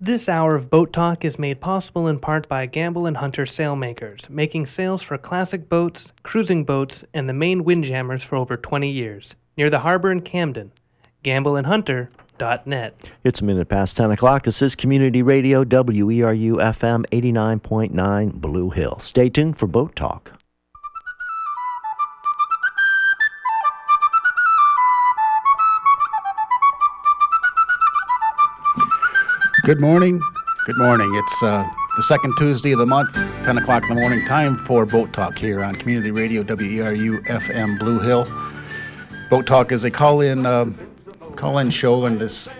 This hour of Boat Talk is made possible in part by Gambell and Hunter Sailmakers, making sails for classic boats, cruising boats, and the Maine windjammers for over 20 years. Near the harbor in Camden. GambellandHunter.net. It's a minute past 10 o'clock. This is Community Radio, WERU FM 89.9 Blue Hill. Stay tuned for Boat Talk. Good morning. Good morning. It's uh, the second Tuesday of the month, 10 o'clock in the morning. Time for Boat Talk here on Community Radio WERU FM Blue Hill. Boat Talk is a call-in uh, call-in show on this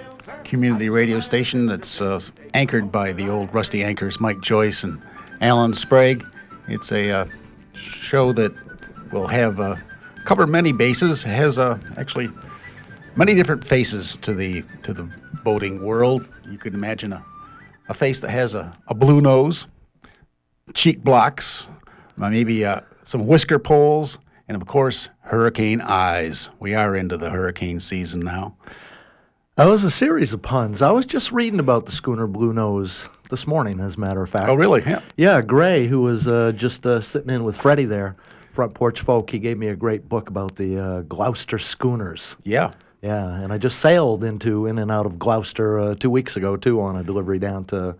community radio station that's uh, anchored by the old rusty anchors Mike Joyce and Alan Sprague. It's a uh, show that will have uh, cover many bases. It has uh, actually many different faces to the to the boating world. You could imagine a, a face that has a, a blue nose, cheek blocks, uh, maybe uh, some whisker poles, and of course, hurricane eyes. We are into the hurricane season now. That was a series of puns. I was just reading about the schooner Blue Nose this morning, as a matter of fact. Oh, really? Yeah. Yeah, Gray, who was uh, just uh, sitting in with Freddie there, front porch folk, he gave me a great book about the uh, Gloucester schooners. Yeah. Yeah, and I just sailed into in and out of Gloucester uh, two weeks ago too on a delivery down to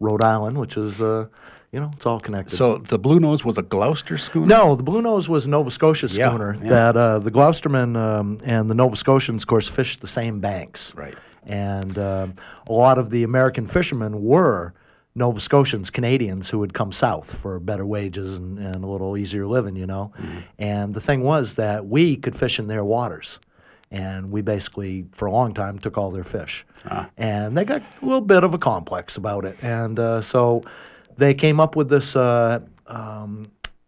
Rhode Island, which is uh, you know it's all connected. So the Blue Nose was a Gloucester schooner? no, the Blue Nose was a Nova Scotia schooner yeah. that uh, the Gloucestermen um, and the Nova Scotians, of course, fished the same banks. Right. And um a lot of the American fishermen were Nova Scotians, Canadians who had come south for better wages and, and a little easier living, you know. Mm-hmm. And the thing was that we could fish in their waters. And we basically, for a long time, took all their fish. Ah. And they got a little bit of a complex about it. And uh, so they came up with this uh, um,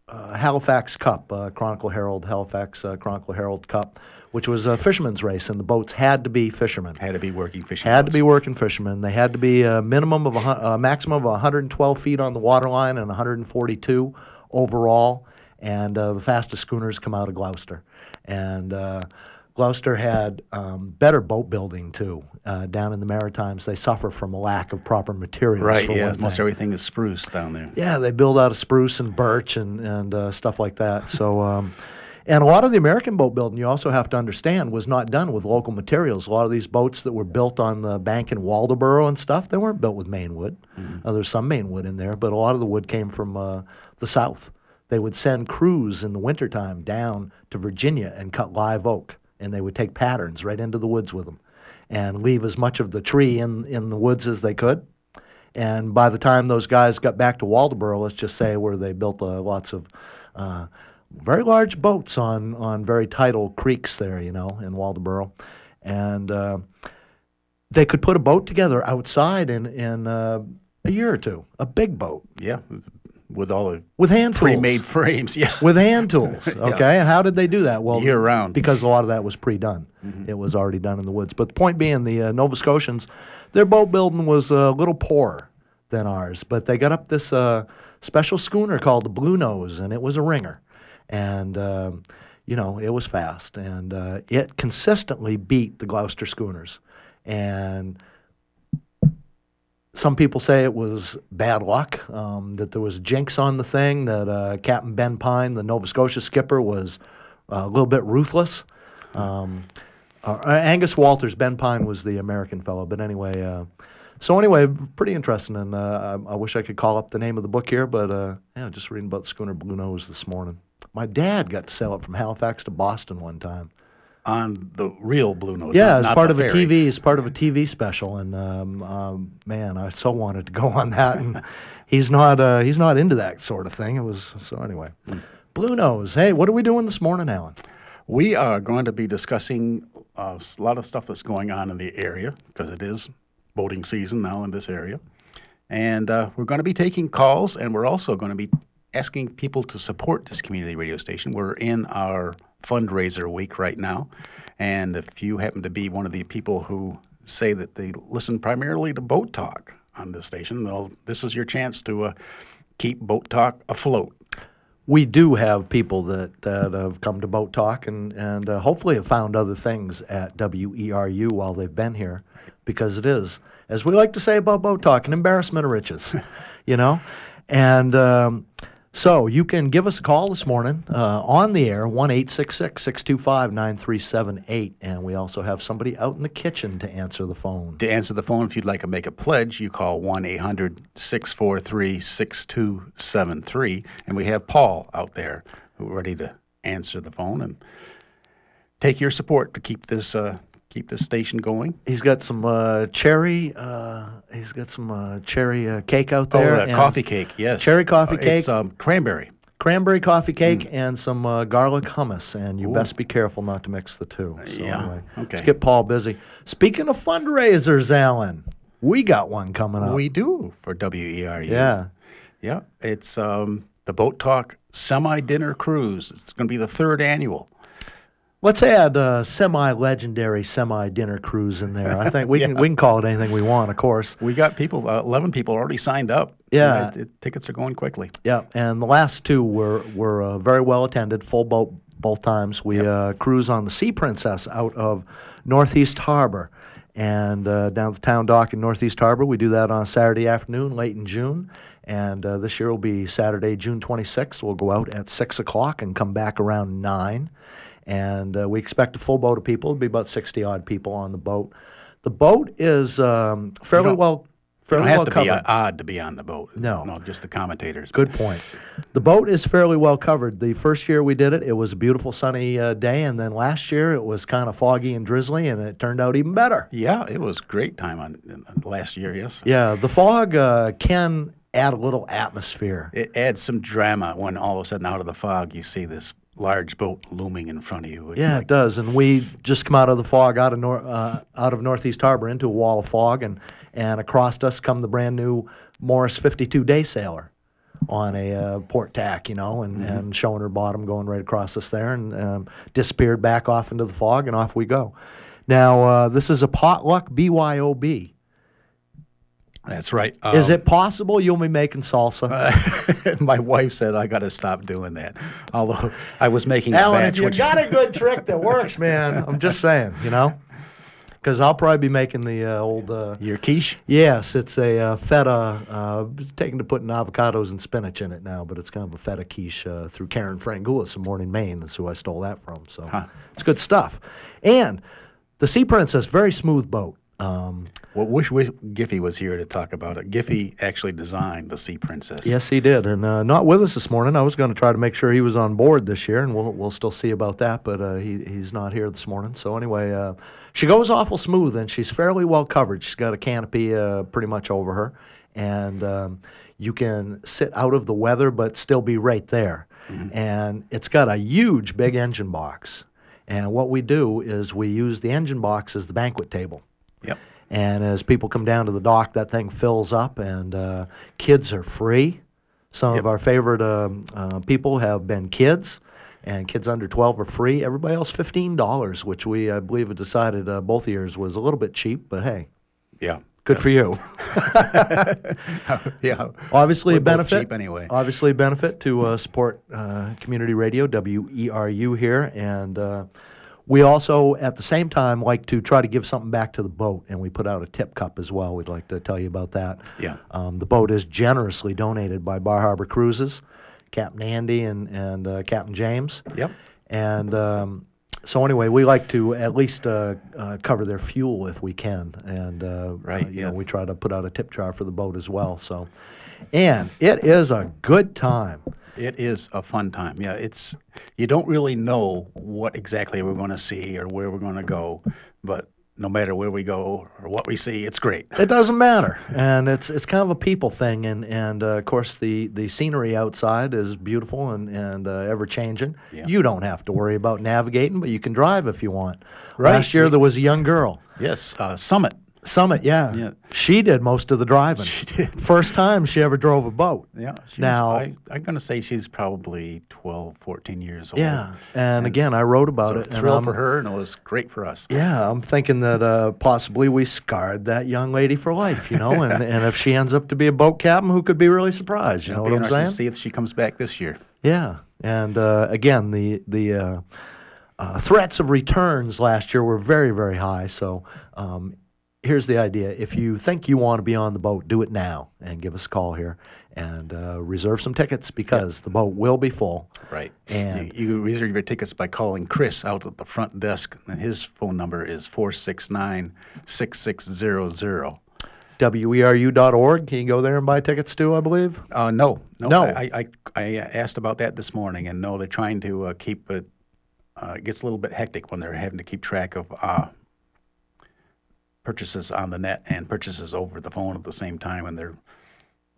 uh, Halifax Cup, uh, Chronicle Herald, Halifax uh, Chronicle Herald Cup, which was a fisherman's race, and the boats had to be fishermen. Had to be working fishing. Had to be working fishermen. They had to be a minimum of a, a maximum of 112 feet on the waterline and 142 overall. And uh, the fastest schooners come out of Gloucester. And uh, Gloucester had um, better boat building too. Uh, down in the Maritimes, they suffer from a lack of proper materials. Right, for yeah. one Most thing. everything is spruce down there. Yeah, they build out of spruce and birch and and uh, stuff like that. So, um, and a lot of the American boat building, you also have to understand, was not done with local materials. A lot of these boats that were built on the bank in Waldoboro and stuff, they weren't built with Maine wood. Uh, there's some Maine wood in there, but a lot of the wood came from uh, the south. They would send crews in the wintertime down to Virginia and cut live oak, and they would take patterns right into the woods with them, and leave as much of the tree in in the woods as they could. And by the time those guys got back to Waldoboro, let's just say where they built uh, lots of uh, very large boats on, on very tidal creeks there, you know, in Waldoboro. And uh, they could put a boat together outside in, in uh, a year or two, a big boat Yeah. With all the with hand tools. pre-made frames. Yeah. With hand tools, okay? And how did they do that? Well, Year round. Because a lot of that was pre-done. It was already done in the woods. But the point being, the uh, Nova Scotians, their boat building was a little poorer than ours. But they got up this uh, special schooner called the Blue Nose, and it was a ringer. And, um, you know, it was fast. And uh, it consistently beat the Gloucester schooners. And some people say it was bad luck, um, that there was jinx on the thing, that uh, Captain Ben Pine, the Nova Scotia skipper, was uh, a little bit ruthless. Um, uh, Angus Walters, Ben Pine was the American fellow, but anyway. Uh, so anyway, pretty interesting, and uh, I, I wish I could call up the name of the book here, but uh, yeah, just reading about schooner Blue Nose this morning. My dad got to sail it from Halifax to Boston one time. On the real Blue Nose. Yeah, not- as part of a. TV, as part of a TV special, and um, um, man, I so wanted to go on that, and he's not, uh, he's not into that sort of thing. It was so anyway. Hmm. Blue Nose. Hey, what are we doing this morning, Alan? We are going to be discussing uh, a lot of stuff that's going on in the area because it is boating season now in this area. And uh, we're going to be taking calls and we're also going to be asking people to support this community radio station. We're in our fundraiser week right now. And if you happen to be one of the people who say that they listen primarily to Boat Talk on this station, well, this is your chance to uh, keep Boat Talk afloat. we do have people that, that have come to Boat Talk and, and uh, hopefully have found other things at WERU while they've been here because it is, as we like to say about Boat Talk, an embarrassment of riches, you know? And um, so you can give us a call this morning uh, on the air, 1 625 9378. And we also have somebody out in the kitchen to answer the phone. To answer the phone, if you'd like to make a pledge, you call 1 800 643 6273. And we have Paul out there who are ready to answer the phone and take your support to keep this. Uh, keep the station going. He's got some uh, cherry. Uh, he's got some uh, cherry uh, cake out there. Oh, uh, coffee cake. Yes, cherry coffee Uh, cake. It's um, cranberry. cranberry coffee cake and some uh, garlic hummus, and you best be careful not to mix the two. So Yeah, anyway, let's get Paul busy. Speaking of fundraisers, Alan, we got one coming up. We do for WERU. yeah, Yeah, it's um, the Boat Talk Semi Dinner Cruise. It's going to be the third annual. Let's add uh, semi-legendary semi-dinner cruise in there. I think we can we can call it anything we want, of course. We got people, uh, 11 people already signed up. Yeah. Uh, t- tickets are going quickly. Yeah, and the last two were were uh, very well attended, full boat both times. We uh, cruise on the Sea Princess out of Northeast Harbor, and uh, down the town dock in Northeast Harbor. We do that on Saturday afternoon, late in June. And uh, this year will be Saturday, June 26th. We'll go out at six o'clock and come back around nine. And uh, we expect a full boat of people. It'll be about 60 odd people on the boat. The boat is um, fairly well. You don't Fairly have well to covered. be odd to be on the boat. No. No, just the commentators. Good point. The boat is fairly well covered. The first year we did it, it was a beautiful sunny uh, day, and then last year it was kind of foggy and drizzly, and it turned out even better. Yeah, it was great time on last year, yes. Yeah, the fog uh, can add a little atmosphere. It adds some drama when all of a sudden out of the fog you see this large boat looming in front of you. It's Yeah, like- it does. And we just come out of the fog, out of nor- uh, out of Northeast Harbor into a wall of fog, and and across us come the brand new Morris 52 Day Sailor on a uh, port tack, you know, and, and showing her bottom going right across us there, and um, disappeared back off into the fog, and off we go. Now uh, this is a potluck BYOB. That's right. is Um, it possible you'll be making salsa? my wife said I got to stop doing that. Although I was making Alan, a if you which- got a good trick that works, man, I'm just saying, you know, because I'll probably be making the uh, old. Uh, your quiche? Yes, it's a uh, feta. Uh, taken to putting avocados and spinach in it now, but it's kind of a feta quiche uh, through Karen Frangulis in Morning, Maine. That's who I stole that from. So Huh. it's good stuff. And the Sea Princess, very smooth boat. Um, Well, wish, wish Giffy was here to talk about it. Giffy actually designed the Sea Princess. yes, he did, and uh, not with us this morning. I was going to try to make sure he was on board this year, and we'll we'll still see about that. But uh, he he's not here this morning. So anyway, uh, she goes awful smooth, and she's fairly well covered. She's got a canopy uh, pretty much over her, and um, you can sit out of the weather but still be right there. And it's got a huge big engine box. And what we do is we use the engine box as the banquet table. Yep. And as people come down to the dock, that thing fills up, and uh, kids are free. Some Yep. of our favorite um, uh, people have been kids, and kids under 12 are free. Everybody else, $15, which we, I believe, have decided uh, both years was a little bit cheap, but hey, Yeah. good for you. yeah. Obviously, We're a benefit. cheap anyway. Obviously, a benefit to uh, support uh, community radio, WERU here, and uh, we also, at the same time, like to try to give something back to the boat, and we put out a tip cup as well. We'd like to tell you about that. Yeah. Um, the boat is generously donated by Bar Harbor Cruises, Captain Andy and and uh, Captain James. Yep. And um, so anyway, we like to at least uh, uh, cover their fuel if we can, and uh, Right, you yeah. know we try to put out a tip jar for the boat as well. So, and it is a good time. It is a fun time. Yeah, it's you don't really know what exactly we're going to see or where we're going to go, but no matter where we go or what we see, it's great. It doesn't matter, and it's it's kind of a people thing, and and uh, of course the the scenery outside is beautiful and and uh, ever changing. Yeah. You don't have to worry about navigating, but you can drive if you want. Right. Last year there was a young girl. Yes, uh, Summit. Summit, yeah. Yeah. She did most of the driving. She did. First time she ever drove a boat. Yeah. She Now- was, I, I'm going to say she's probably 12, 14 years old. Yeah. And, again, I wrote about So it. and thrill I'm- for her, and it was great for us. Yeah, I'm thinking that uh, possibly we scarred that young lady for life, you know, and, and if she ends up to be a boat captain, who could be really surprised? You It'll know be what I'm interesting saying? to see if she comes back this year. Yeah, And uh, again, the the uh, uh, threats of returns last year were very very high. So um, here's the idea: if you think you want to be on the boat, do it now and give us a call here and uh, reserve some tickets because the boat will be full. Right. And- you, you reserve your tickets by calling Chris out at the front desk, and his phone number is 469 6600. weru.org. Can you go there and buy tickets too? I believe. Uh, no, no. No. I, I, I asked about that this morning, and no, they're trying to uh, keep it. Uh, it gets a little bit hectic when they're having to keep track of uh, purchases on the net and purchases over the phone at the same time, and they're.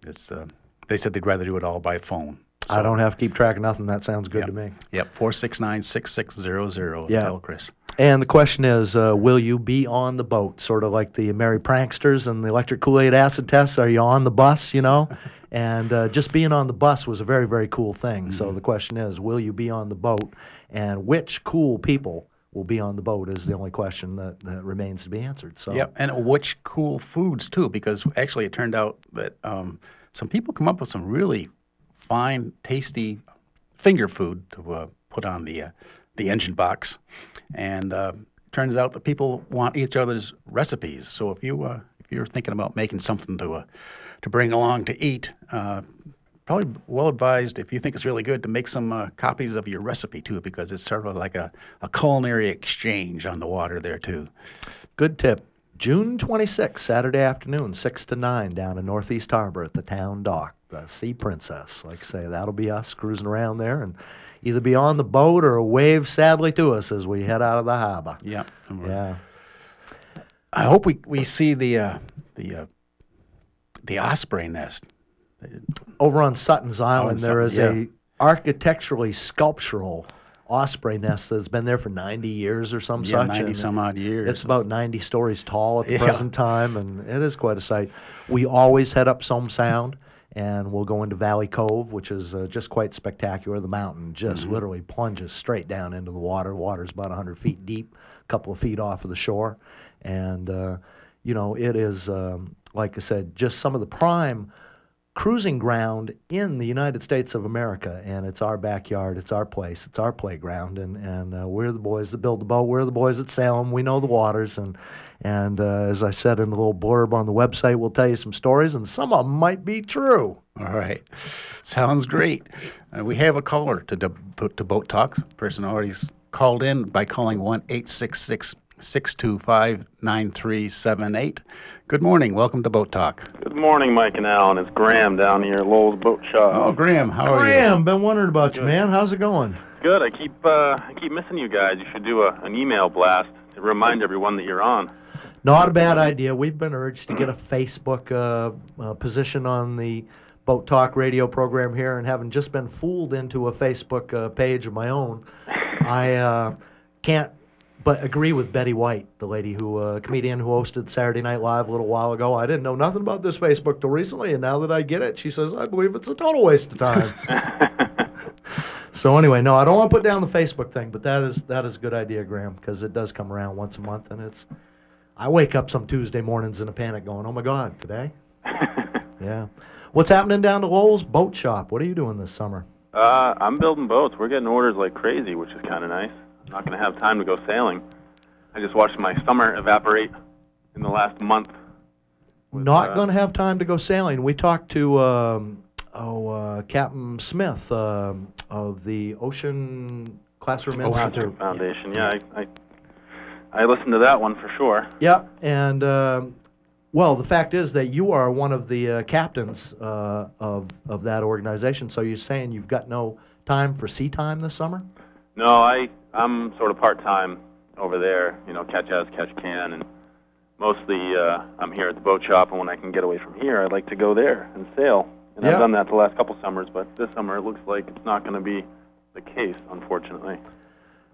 It's. Uh, they said they'd rather do it all by phone. I don't have to keep track of nothing. That sounds good Yep. to me. Yep, four six nine six six zero zero. Yeah. Tell Chris. And the question is, uh, will you be on the boat? Sort of like the Merry Pranksters and the electric Kool-Aid acid tests. Are you on the bus? You know, and uh, just being on the bus was a very, very cool thing. So the question is, will you be on the boat? And which cool people will be on the boat is the only question that, that remains to be answered. So Yep, and which cool foods too, because actually it turned out that um, some people come up with some really fine, tasty finger food to uh, put on the uh, the engine box, and uh, turns out that people want each other's recipes. So if you uh, if you're thinking about making something to uh, to bring along to eat. Probably well advised if you think it's really good to make some uh, copies of your recipe too, because it's sort of like a, a culinary exchange on the water there too. Good tip. June 26th, Saturday afternoon, 6 to 9, down in Northeast Harbor at the town dock. The Sea Princess. Like I say, that'll be us cruising around there and either be on the boat or wave sadly to us as we head out of the harbor. Yeah. Yeah. I hope we, we see the uh, the uh, the osprey nest. Over on Sutton's Island, there is Sutton, a architecturally sculptural osprey nest that's been there for 90 years or some Yeah, such. ninety some odd years. It's about 90 stories tall at the Yeah. present time, and it is quite a sight. We always head up Somes Sound, and we'll go into Valley Cove, which is uh, just quite spectacular. The mountain just Mm-hmm. literally plunges straight down into the water. Water's about 100 feet deep, a couple of feet off of the shore. And, uh, you know, it is, um, like I said, just some of the prime cruising ground in the United States of America, and it's our backyard, it's our place, it's our playground, and and uh, we're the boys that build the boat, we're the boys that sail them, we know the waters, and and uh, as I said in the little blurb on the website, we'll tell you some stories, and some of them might be true. All right, sounds great. Uh, we have a caller to to Boat Talks. Person already called in by calling one eight six six six two five nine three seven eight. Good morning. Welcome to Boat Talk. Good morning, Mike and Alan. It's Graham down here, Lowell's Boat Shop. Oh, Graham, how are you? Graham, been wondering about you, man. How's it going? Good. I keep uh, I keep missing you guys. You should do a, an email blast to remind everyone that you're on. Not a bad idea. We've been urged to get a Facebook uh, uh, position on the Boat Talk radio program here, and having just been fooled into a Facebook uh, page of my own, I uh, can't but agree with Betty White, the lady who, uh, comedian who hosted Saturday Night Live a little while ago. I didn't know nothing about this Facebook till recently, and now that I get it, she says I believe it's a total waste of time. so anyway, no, I don't want to put down the Facebook thing, but that is that is a good idea, Graham, because it does come around once a month, and it's. I wake up some Tuesday mornings in a panic, going, "Oh my God, today." yeah. What's happening down to Lowell's Boat Shop? What are you doing this summer? Uh, I'm building boats. We're getting orders like crazy, which is kind of nice. Not going to have time to go sailing. I just watched my summer evaporate in the last month. with, Not uh, going to have time to go sailing. We talked to um, oh uh, Captain Smith um, of the Ocean Classroom Institute. Foundation. Yeah, I, I I listened to that one for sure. Yep, and um, well, the fact is that you are one of the uh, captains uh, of of that organization. So you're saying you've got no time for sea time this summer? No, I I'm sort of part time over there. You know, catch as catch can, and mostly uh, I'm here at the boat shop. And when I can get away from here, I like to go there and sail. And Yeah. I've done that the last couple summers, but this summer it looks like it's not going to be the case, unfortunately.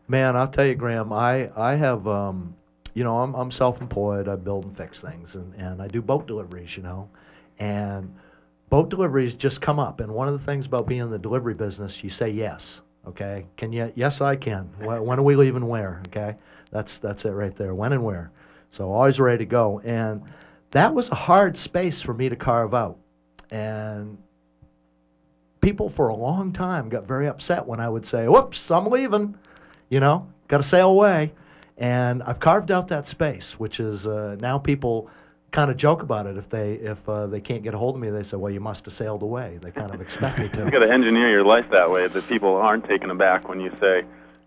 Man, I'll tell you, Graham. I I have um, you know, I'm I'm self-employed. I build and fix things, and and I do boat deliveries. You know, and boat deliveries just come up. And one of the things about being in the delivery business, you say yes. Okay, can you? Yes, I can. When, are we leaving? Where? Okay, that's that's it right there. When and where. So always ready to go. And that was a hard space for me to carve out. And people for a long time got very upset when I would say, "Whoops, I'm leaving," you know, got to sail away. And I've carved out that space, which is uh, now people kind of joke about it. If they if uh, they can't get a hold of me, they say, "Well, you must have sailed away." They kind of expect me to. You got to engineer your life that way that people aren't taken aback when you say,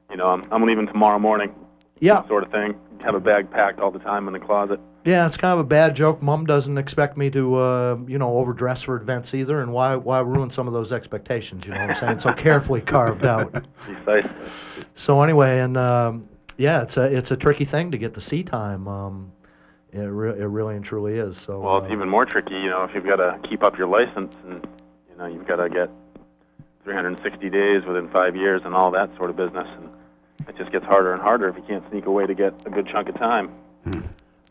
you know, I'm, I'm leaving tomorrow morning, Yeah, sort of thing. Have a bag packed all the time in the closet. yeah, it's kind of a bad joke. Mom doesn't expect me to, uh, you know, overdress for events either, and why why ruin some of those expectations? You know what I'm saying? So carefully carved out. Precisely. So anyway, and um, yeah, it's a it's a tricky thing to get the sea time. Um, it, re- it really and truly is. So Well, it's uh, even more tricky, you know, if you've got to keep up your license and, you know, you've got to get 360 days within five years and all that sort of business. And it just gets harder and harder if you can't sneak away to get a good chunk of time.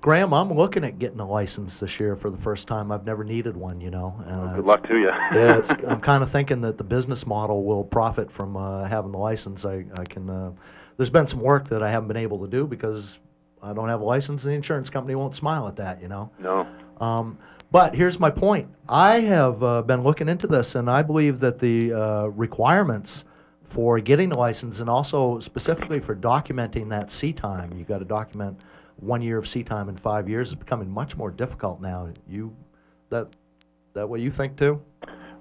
Graham, I'm looking at getting a license this year for the first time. I've never needed one, you know. And Good luck to you. yeah, it's, I'm kind of thinking that the business model will profit from uh, having the license. I, I can. Uh, there's been some work that I haven't been able to do because I don't have a license, and the insurance company won't smile at that, you know. no. Um, but here's my point. I have uh, been looking into this, and I believe that the uh, requirements for getting a license, and also specifically for documenting that sea time, you got to document one year of sea time in five years, is becoming much more difficult now. You, that, that what you think too?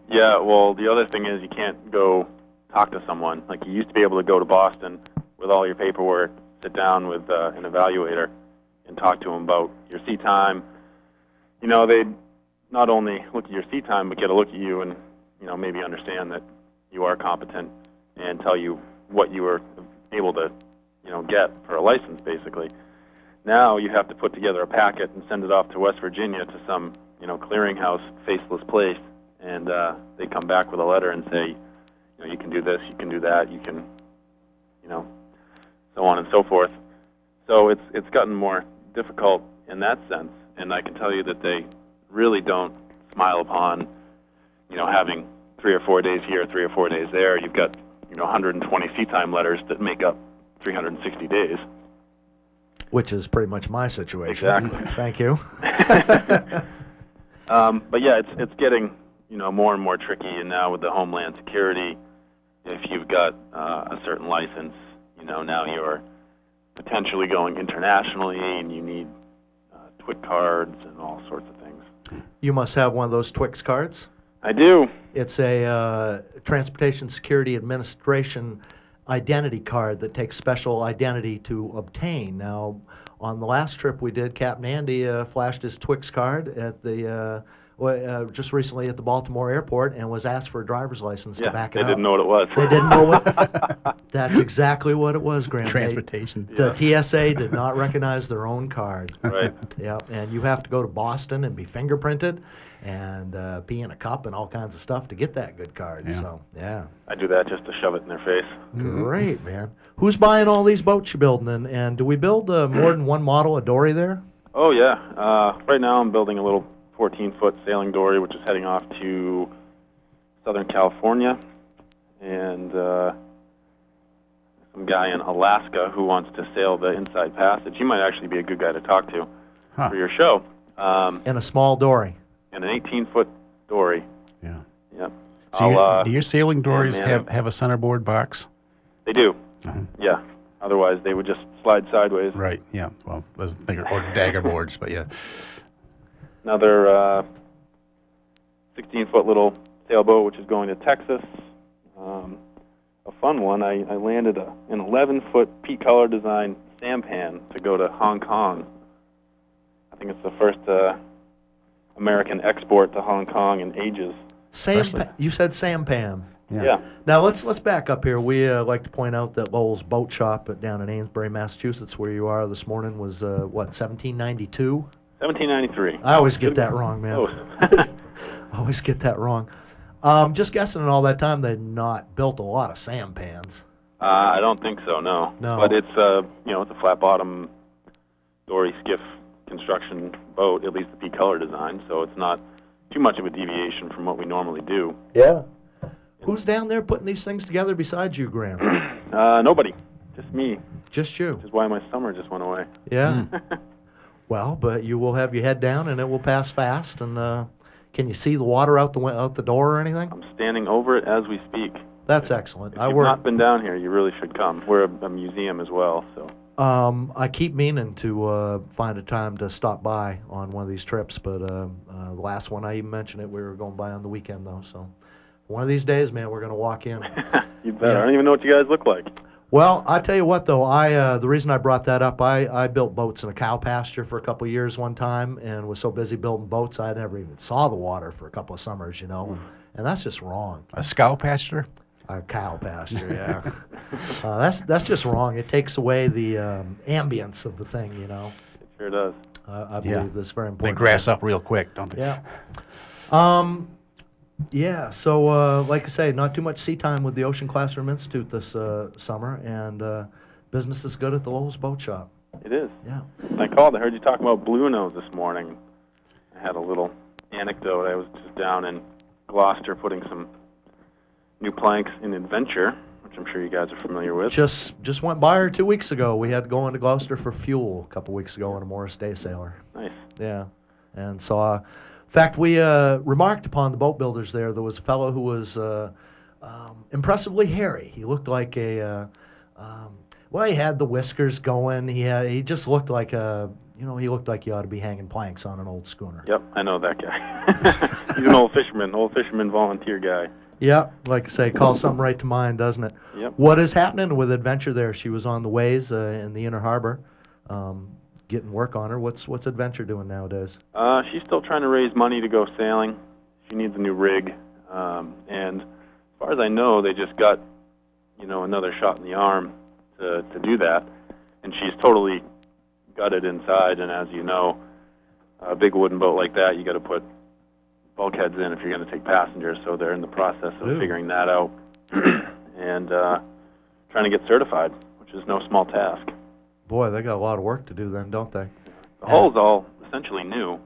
Yeah, well, the other thing is you can't go talk to someone. Like you used to be able to go to Boston with all your paperwork, sit down with uh, an evaluator, and talk to them about your seat time. You know, they'd not only look at your seat time, but get a look at you and, you know, maybe understand that you are competent and tell you what you were able to, you know, get for a license, basically. Now you have to put together a packet and send it off to West Virginia to some, you know, clearinghouse, faceless place, and uh, they come back with a letter and say, you know, you can do this, you can do that, you can, you know, so on and so forth. So it's it's gotten more difficult in that sense, and I can tell you that they really don't smile upon, you know, having three or four days here, three or four days there. You've got, you know, 120 seat time letters that make up 360 days. Which is pretty much my situation. Exactly. Thank you. Um, but yeah, it's it's getting you know more and more tricky, and now with the Homeland Security, if you've got uh, a certain license, you know now you're potentially going internationally, and you need uh, TWIC cards and all sorts of things. You must have one of those TWIC cards. I do. It's a uh, Transportation Security Administration identity card that takes special identity to obtain. Now, on the last trip we did, Captain Andy uh, flashed his TWIC card at the uh, uh, just recently at the Baltimore airport and was asked for a driver's license Yeah, to back they it up. They didn't know what it was. They didn't know what. That's exactly what it was, Graham. They- Transportation. The TSA did not recognize their own card. right. Yep, and you have to go to Boston and be fingerprinted and uh, pee in a cup and all kinds of stuff to get that good card. Yeah. So, yeah. I do that just to shove it in their face. Great, man. Who's buying all these boats you're building? And, and do we build uh, more than one model of dory there? Oh yeah. Uh, right now I'm building a little 14-foot sailing dory, which is heading off to Southern California, and uh, some guy in Alaska who wants to sail the Inside Passage. He might actually be a good guy to talk to Huh. for your show. Um, In a small dory. and an 18-foot dory. Yeah. Yep. So uh, do your sailing dories have, have a centerboard box? they do. Uh-huh. Yeah. Otherwise, they would just slide sideways. Right. Yeah. Well, thinking or dagger boards, but yeah. Another uh, 16-foot little sailboat, which is going to Texas. Um, a fun one. I, I landed a, an 11-foot Pete Culler design sampan to go to Hong Kong. I think it's the first uh, American export to Hong Kong in ages. Sam, Especially- you said sampan. Yeah. Now let's let's back up here. We uh, like to point out that Lowell's Boat Shop down in Amesbury, Massachusetts, where you are this morning, was uh, what 1792. 1793. I always get that wrong, man. Oh. I always get that wrong. Um, just guessing, in all that time, they'd not built a lot of sampans. Uh, I don't think so, no. No. But it's a, you know, it's a flat bottom dory skiff construction boat, at least the Pete Culler design, so it's not too much of a deviation from what we normally do. Yeah. Who's down there putting these things together besides you, Graham? Uh, nobody, just me, just you. which is why my summer just went away. Yeah. Well, but you will have your head down, and it will pass fast, and uh, Can you see the water out the out the door or anything? I'm standing over it as we speak. That's excellent. If I you've work. not been down here, you really should come. We're a, a museum as well, so Um, I keep meaning to uh, find a time to stop by on one of these trips, but uh, uh, the last one I even mentioned it, we were going by on the weekend though. So one of these days, man, we're going to walk in. you bet. Yeah. I don't even know what you guys look like. Well, I tell you what, though, I uh, the reason I brought that up, I, I built boats in a cow pasture for a couple of years one time, and was so busy building boats I never even saw the water for a couple of summers, you know, and, and that's just wrong. A scow pasture? A cow pasture, yeah. uh, that's that's just wrong. It takes away the um, ambience of the thing, you know. It sure does. I, I Yeah. believe that's very They important. grass up real quick, don't they? Yeah. Um, yeah. So, uh, like I say, not too much sea time with the Ocean Classroom Institute this uh, summer, and uh, business is good at the Lowell's Boat Shop. It is. Yeah. I called. I heard you talking about Blue Nose this morning. I had a little anecdote. I was just down in Gloucester putting some new planks in Adventure, which I'm sure you guys are familiar with. Just just went by her two weeks ago. We had going to Gloucester for fuel a couple weeks ago on a Morris Day sailor. Nice. Yeah, and so, uh, in fact, we uh, remarked upon the boat builders there. There was a fellow who was uh, um, impressively hairy. He looked like a, uh, um, well, he had the whiskers going. He had, he just looked like a, you know, he looked like he ought to be hanging planks on an old schooner. Yep, I know that guy. He's an old fisherman, old fisherman volunteer guy. Yeah, like I say, calls something right to mind, doesn't it? Yep. What is happening with Adventure there? She was on the ways uh, in the Inner Harbor, um, getting work on her. What's what's Adventure doing nowadays? Uh, she's still trying to raise money to go sailing. She needs a new rig, um, and as far as I know, they just got, you know, another shot in the arm to to do that. And she's totally gutted inside. And as you know, a big wooden boat like that, you got to put bulkheads in if you're going to take passengers. So they're in the process of Ooh. figuring that out and uh, trying to get certified, which is no small task. Boy, they got a lot of work to do then, don't they? The hull's all essentially new.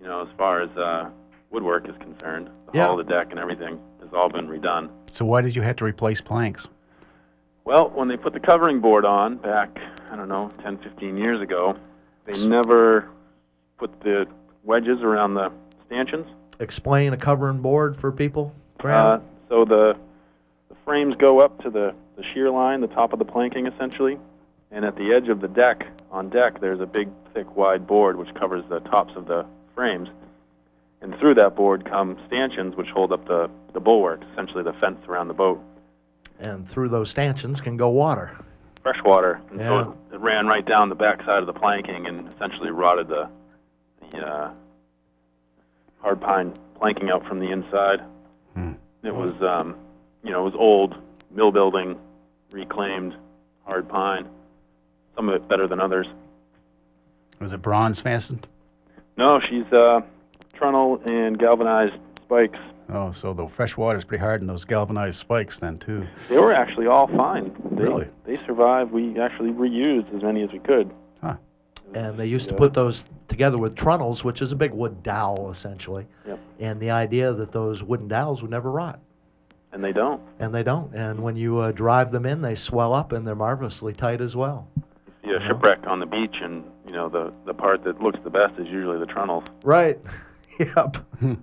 You know, as far as uh, woodwork is concerned, the Yeah. hull, the deck, and everything has all been redone. So why did you have to replace planks? Well, when they put the covering board on back, I don't know, 10, 15 years ago, they never put the wedges around the stanchions. Explain a covering board for people, Uh, so the the frames go up to the, the shear line, the top of the planking essentially, and at the edge of the deck, on deck, there's a big, thick, wide board which covers the tops of the frames. And through that board come stanchions which hold up the, the bulwarks, essentially the fence around the boat. and through those stanchions can go water. Fresh water. And Yeah. so it, it ran right down the back side of the planking and essentially rotted the, the uh, hard pine planking out from the inside. Hmm. It was, um, you know, it was old mill building, reclaimed hard pine. Some of it better than others. Was it bronze fastened? No, she's uh, trunnel and galvanized spikes. Oh, so the fresh water is pretty hard in those galvanized spikes then too. They were actually all fine. They, Really? They survived. We actually reused as many as we could. Huh. And they used to put those together with trunnels, which is a big wood dowel essentially. Yep. And the idea that those wooden dowels would never rot, And they don't. and they don't. And when you uh, drive them in, they swell up and they're marvelously tight as well. A Uh-huh. shipwreck on the beach, and you know the the part that looks the best is usually the trunnels. Right. yep.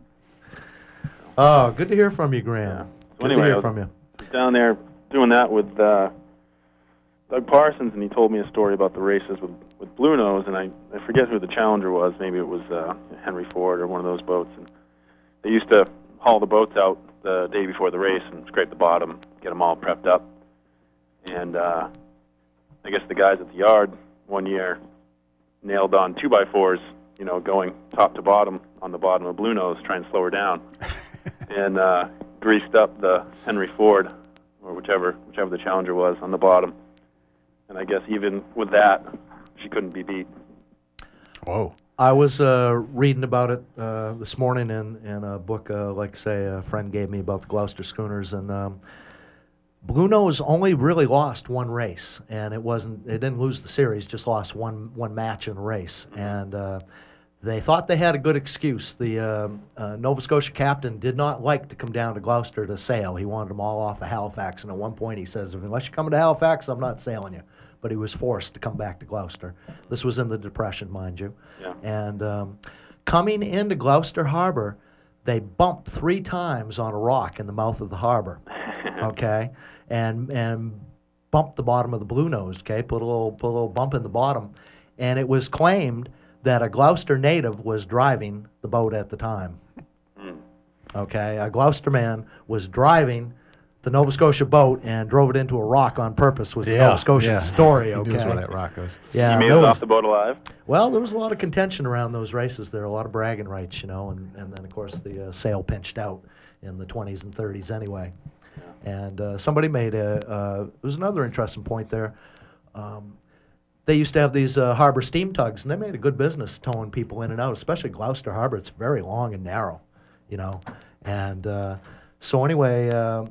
oh, good to hear from you, Graham. Yeah. So Good anyway, to hear from you. down there doing that with uh, Doug Parsons, and he told me a story about the races with with Blue Nose, and I I forget who the challenger was. Maybe it was uh, Henry Ford or one of those boats. And they used to haul the boats out the day before the race and scrape the bottom, get them all prepped up. And uh, I guess the guys at the yard one year nailed on two by fours, you know, going top to bottom on the bottom of Blue Nose, trying to slow her down and uh, greased up the Henry Ford or whichever whichever the challenger was on the bottom. And I guess even with that, she couldn't be beat. Whoa. I was uh, reading about it uh, this morning in, in a book, uh, like say, a friend gave me about the Gloucester schooners, and um, Blue Nose only really lost one race, and it wasn't. It didn't lose the series, just lost one one match in a race, and uh, they thought they had a good excuse. The um uh, Nova Scotia captain did not like to come down to Gloucester to sail. He wanted them all off of Halifax, and at one point he says, "Unless you're coming to Halifax, I'm not sailing you." But he was forced to come back to Gloucester. This was in the Depression, mind you. Yeah. And um, Coming into Gloucester Harbor, they bumped three times on a rock in the mouth of the harbor. okay, and and bumped the bottom of the Blue Nose. Okay, put a little put a little bump in the bottom, and it was claimed that a Gloucester native was driving the boat at the time. Hmm. Okay, a Gloucester man was driving the Nova Scotia boat and drove it into a rock on purpose. Was the Nova Scotian yeah. story? He Okay, knows where that rock goes. yeah, you made there it was- off the boat alive. well, there was a lot of contention around those races. There, a lot of bragging rights, you know, and, and then of course the uh, sail pinched out in the 20s and 30s anyway. And uh, somebody made a. Uh, there was another interesting point there. Um, they used to have these uh, harbor steam tugs, and they made a good business towing people in and out, especially Gloucester Harbor. It's very long and narrow, you know. And uh, so anyway, uh,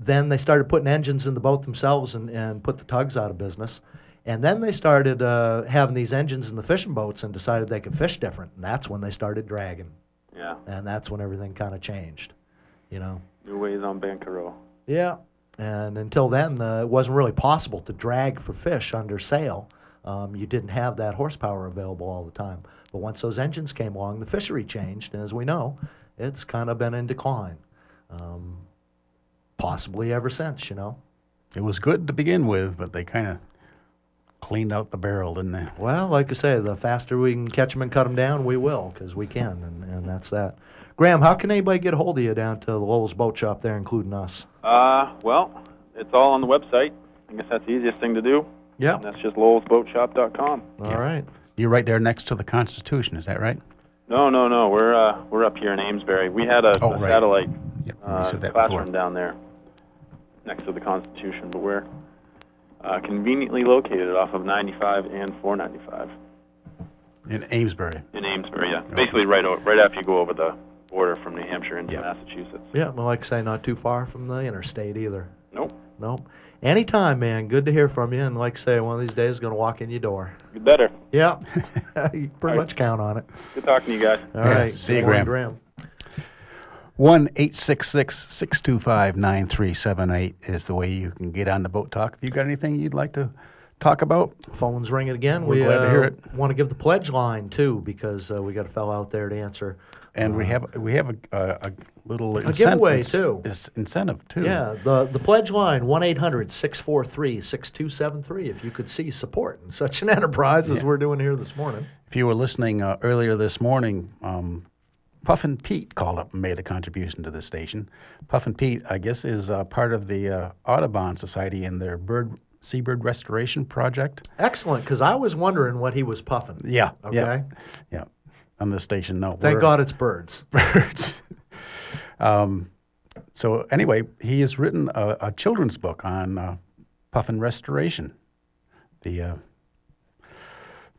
then they started putting engines in the boat themselves and, and put the tugs out of business. And then they started uh, having these engines in the fishing boats and decided they could fish different. And that's when they started dragging. Yeah. And that's when everything kind of changed, you know. New ways on Banquereau. Yeah. And until then, uh, it wasn't really possible to drag for fish under sail. Um, you didn't have that horsepower available all the time. But once those engines came along, the fishery changed. And as we know, it's kind of been in decline. Um, possibly ever since, you know. It was good to begin with, but they kind of cleaned out the barrel, didn't they? Well, like I say, the faster we can catch them and cut them down, we will, because we can, and, and that's that. Graham, how can anybody get a hold of you down to the Lowell's Boat Shop there, including us? Uh, well, it's all on the website. I guess that's the easiest thing to do. Yeah. That's just lowellsboatshop.com. All right. You're right there next to the Constitution, is that right? No, no, no. We're uh, we're up here in Amesbury. We had a, Oh, a right. satellite Yep, uh, classroom before. down there next to the Constitution, but we're uh, conveniently located off of 95 and 495 In Amesbury. in Amesbury. Yeah, basically right o- right after you go over the border from New Hampshire into Yeah. Massachusetts. Yeah, well, like I say, not too far from the interstate either. Nope. Nope. Anytime, man. Good to hear from you. And like I say, one of these days, going to walk in your door. You better. Yeah. you can pretty All right. much count on it. Good talking to you guys. All Yeah, right. see you, Good morning, Graham. One eight six six six two five nine three seven eight is the way you can get on the boat talk. If you got anything you'd like to talk about, Phone's ringing again. We're we glad to hear uh, it. want to give the pledge line, too, because uh, we got a fellow out there to answer. and we Uh, have we have a, a, a little A giveaway, too. ins- incentive too. Yeah, the, the pledge line, 1 800 643 6273. If you could see support in such an enterprise as we're doing here this morning. If you were listening uh, earlier this morning, um, Puffin Pete called up and made a contribution to the station. Puffin Pete, I guess, is uh, part of the uh, Audubon Society and their bird seabird restoration project. Excellent, because I was wondering what he was puffing. Yeah. Okay. Yeah. yeah. On the station, no. Thank God it's birds. birds. um, so anyway, he has written a, a children's book on uh, puffin restoration. The uh,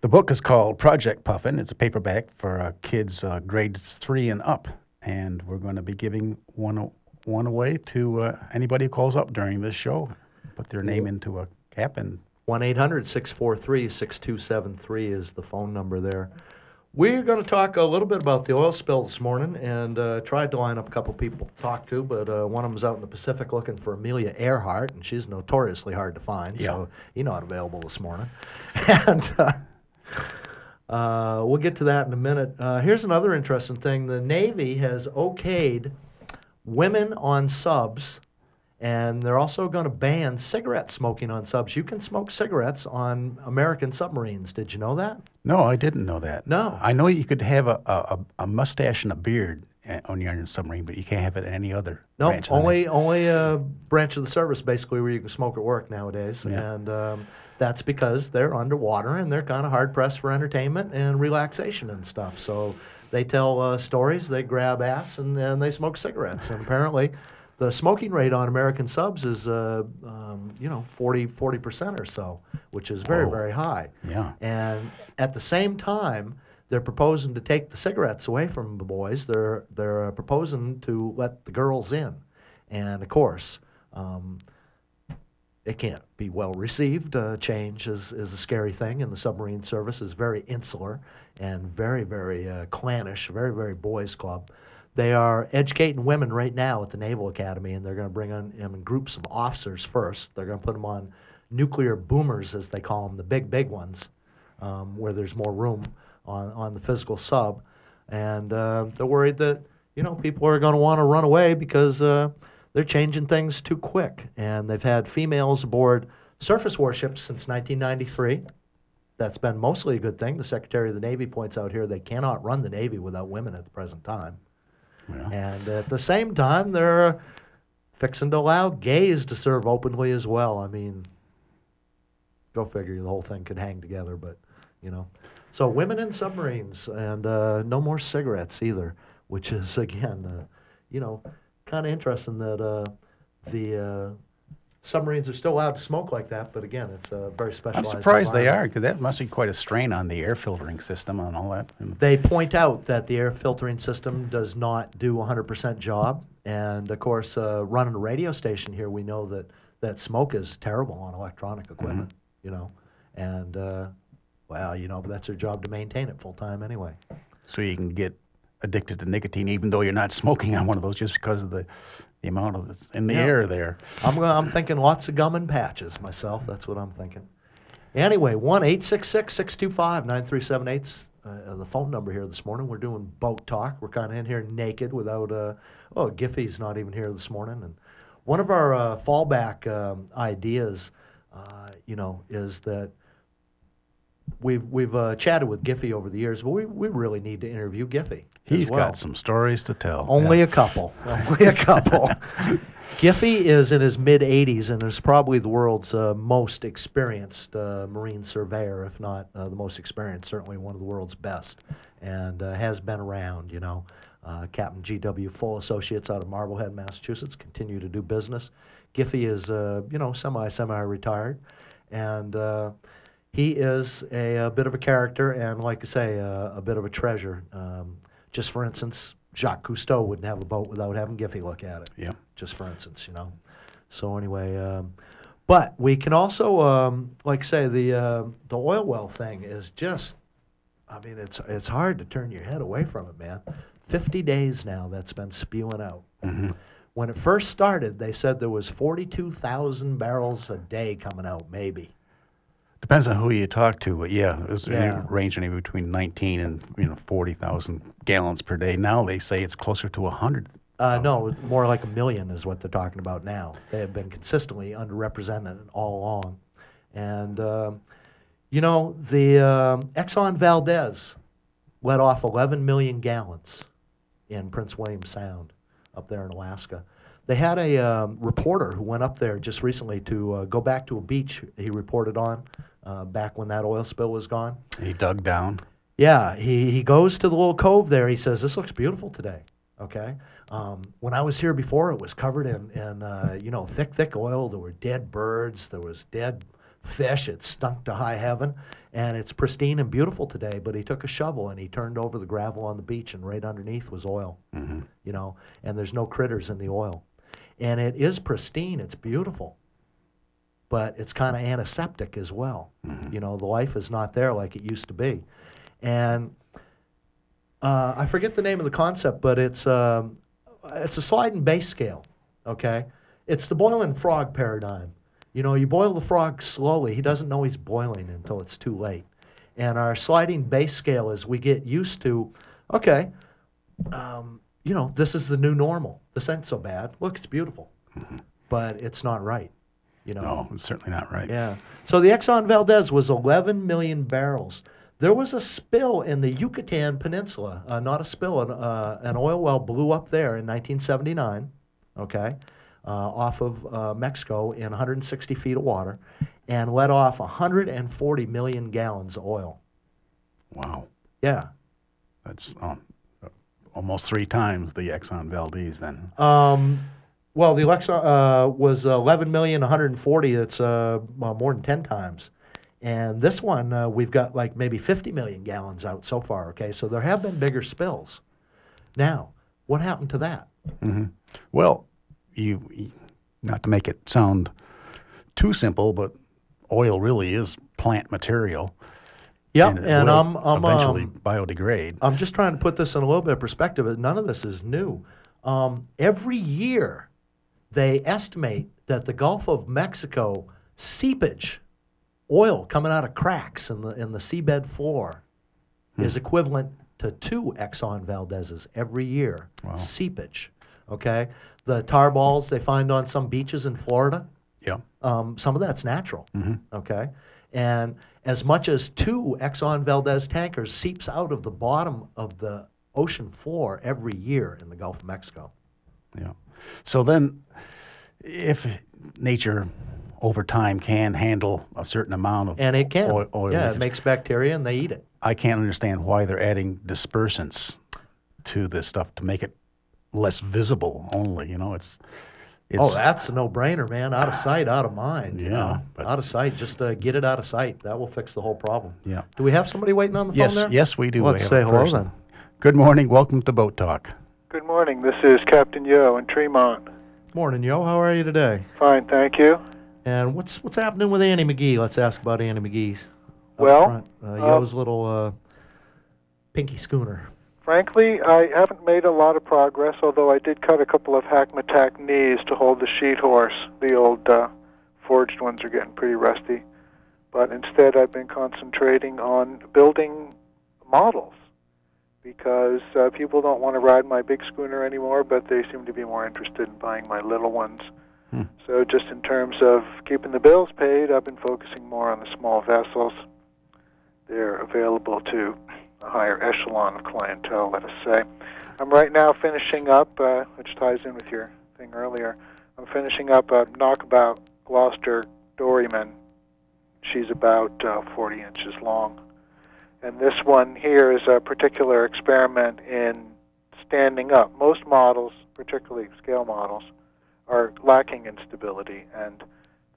the book is called Project Puffin. It's a paperback for uh, kids uh, grades three and up, and we're going to be giving one one away to uh, anybody who calls up during this show. Put their name into a cap and 1 800 643 6273 is the phone number there. We're going to talk a little bit about the oil spill this morning and uh, tried to line up a couple people to talk to, but uh, one of them's out in the Pacific looking for Amelia Earhart, and she's notoriously hard to find, Yeah. so he's not available this morning. and uh, uh, we'll get to that in a minute. Uh, here's another interesting thing the Navy has okayed women on subs and they're also going to ban cigarette smoking on subs. You can smoke cigarettes on American submarines. Did you know that? No, I didn't know that. No. I know you could have a, a, a mustache and a beard uh, on your submarine, but you can't have it in any other No, branch. only only a branch of the service basically where you can smoke at work nowadays, Yeah. and um, that's because they're underwater and they're kind of hard pressed for entertainment and relaxation and stuff. So they tell uh, stories, they grab ass, and, and they smoke cigarettes. And apparently, the smoking rate on American subs is uh, um, you know 40 percent or so, which is very Whoa. very high. Yeah. And at the same time, they're proposing to take the cigarettes away from the boys. They're they're uh, proposing to let the girls in, and of course, um, it can't be well received. Uh, change is, is a scary thing, and the submarine service is very insular and very very uh, clannish, very very boys club. They are educating women right now at the Naval Academy, and they're going to bring them in groups of officers first. They're going to put them on nuclear boomers, as they call them, the big, big ones, um, where there's more room on, on the physical sub. and uh, they're worried that you know people are going to want to run away because uh, they're changing things too quick. And they've had females aboard surface warships since 1993. That's been mostly a good thing. The Secretary of the Navy points out here they cannot run the Navy without women at the present time. Yeah. And at the same time, they're fixing to allow gays to serve openly as well. I mean, go figure, the whole thing could hang together, but, you know. So, women in submarines and uh, no more cigarettes either, which is, again, uh, you know, kind of interesting that uh, the uh, submarines are still allowed to smoke like that, but again, it's a very special. I'm surprised they are, because that must be quite a strain on the air filtering system and all that. They point out that the air filtering system does not do 100% job. And of course, uh, running a radio station here, we know that, that smoke is terrible on electronic equipment, you know. And, uh, well, you know, but that's their job to maintain it full time anyway. so you can get addicted to nicotine, even though you're not smoking on one of those, just because of the, the amount of it's in the Yeah. air there. I'm, I'm thinking lots of gum and patches myself. That's what I'm thinking. Anyway, 1 866 625 9378 uh, the phone number here this morning. We're doing boat talk. We're kind of in here naked without, uh, oh, Giffy's not even here this morning. And one of our uh, fallback um, ideas, uh, you know, is that we've, we've uh, chatted with Giffy over the years, but we, we really need to interview Giffy. He's well. got some stories to tell. Only yeah. a couple. Only a couple. Giffey is in his mid 80s and is probably the world's uh, most experienced uh, marine surveyor, if not uh, the most experienced, certainly one of the world's best, and uh, has been around, you know. Uh, Captain G.W. Full Associates out of Marblehead, Massachusetts, continue to do business. Giffey is, uh, you know, semi semi retired, and uh, he is a, a bit of a character and, like I say, uh, a bit of a treasure. Um, just for instance, Jacques Cousteau wouldn't have a boat without having Giffy look at it. Yeah. Just for instance, you know. So anyway, um, but we can also, um, like say, the uh, the oil well thing is just. I mean, it's it's hard to turn your head away from it, man. Fifty days now that's been spewing out. Mhm. When it first started, they said there was forty-two thousand barrels a day coming out, maybe. Depends on who you talk to, but yeah, it was Yeah. ranging anywhere between 19 and you know 40,000 gallons per day. Now they say it's closer to 100. Uh, no, more like a million is what they're talking about now. They have been consistently underrepresented all along. And, um you know, the um Exxon Valdez let off 11 million gallons in Prince William Sound up there in Alaska. They had a um, reporter who went up there just recently to uh, go back to a beach he reported on uh, back when that oil spill was gone. He dug down. Yeah, he, he goes to the little cove there. He says, This looks beautiful today. Okay. Um, when I was here before, it was covered in, in uh, you know, thick, thick oil. There were dead birds. There was dead fish. It stunk to high heaven. And it's pristine and beautiful today. But he took a shovel and he turned over the gravel on the beach, and right underneath was oil, hmm you know, and there's no critters in the oil. And it is pristine. It's beautiful. But it's kind of antiseptic as well. Mhm. You know, the life is not there like it used to be. And uh, I forget the name of the concept, but it's um, it's a sliding base scale. Okay, it's the boiling frog paradigm. You know, you boil the frog slowly. He doesn't know he's boiling until it's too late. And our sliding base scale is we get used to, okay, um, you know, this is the new normal. This ain't so bad. Look, it's beautiful, but it's not right. You know. No, it's certainly not right. Yeah. So the Exxon Valdez was 11 million barrels. There was a spill in the Yucatan Peninsula, uh, not a spill, an, uh, an oil well blew up there in 1979, okay, uh, off of uh, Mexico in 160 feet of water, and let off 140 million gallons of oil. Wow. Yeah. That's um, almost three times the Exxon Valdez then. Um, well, the Alexa uh, was 11 million, 140. It's uh, well, more than 10 times. And this one, uh, we've got like maybe 50 million gallons out so far. Okay, so there have been bigger spills. Now, what happened to that? hmm Well, you, not to make it sound too simple, but oil really is plant material. Yep, it and will I'm I'm eventually um, biodegrade. I'm just trying to put this in a little bit of perspective. None of this is new. Um, every year, they estimate that the Gulf of Mexico seepage, oil coming out of cracks in the in the seabed floor, is equivalent to two Exxon Valdezes every year. Wow. Seepage. Okay? The tar balls they find on some beaches in Florida, Yeah. um, some of that's natural. Mm-hmm. Okay? And as much as two Exxon Valdez tankers seeps out of the bottom of the ocean floor every year in the Gulf of Mexico. Yeah. So then, if nature over time can handle a certain amount of And it can. oil, oil yeah, leakage, it makes bacteria and they eat it. I can't understand why they're adding dispersants to this stuff to make it less visible. Only, you know, it's it's oh, that's a no-brainer, man. Out of sight, out of mind. you Yeah, know? but- out of sight. Just uh, get it out of sight. That will fix the whole problem. yeah. Do we have somebody waiting on the Yes, phone there? yes, we do. Let's We say hello person. then. Good morning. Welcome to Boat Talk. Good morning. This is Captain Yo in Tremont. Morning, yo. How are you today? Fine, thank you. And what's what's happening with Annie McGee? Let's ask about Annie McGee's. Well, uh, Yo's little uh, pinky schooner. Frankly, I haven't made a lot of progress, although I did cut a couple of Hackmatack knees to hold the sheet horse. The old uh, forged ones are getting pretty rusty. But instead, I've been concentrating on building models because uh, people don't want to ride my big schooner anymore, but they seem to be more interested in buying my little ones. Hmm. So, just in terms of keeping the bills paid, I've been focusing more on the small vessels. They're available to a higher echelon of clientele, let us say. I'm right now finishing up, uh, which ties in with your thing earlier. I'm finishing up a knockabout Gloucester Doryman. She's about uh, 40 inches long. And this one here is a particular experiment in standing up. Most models, particularly scale models, are lacking in stability and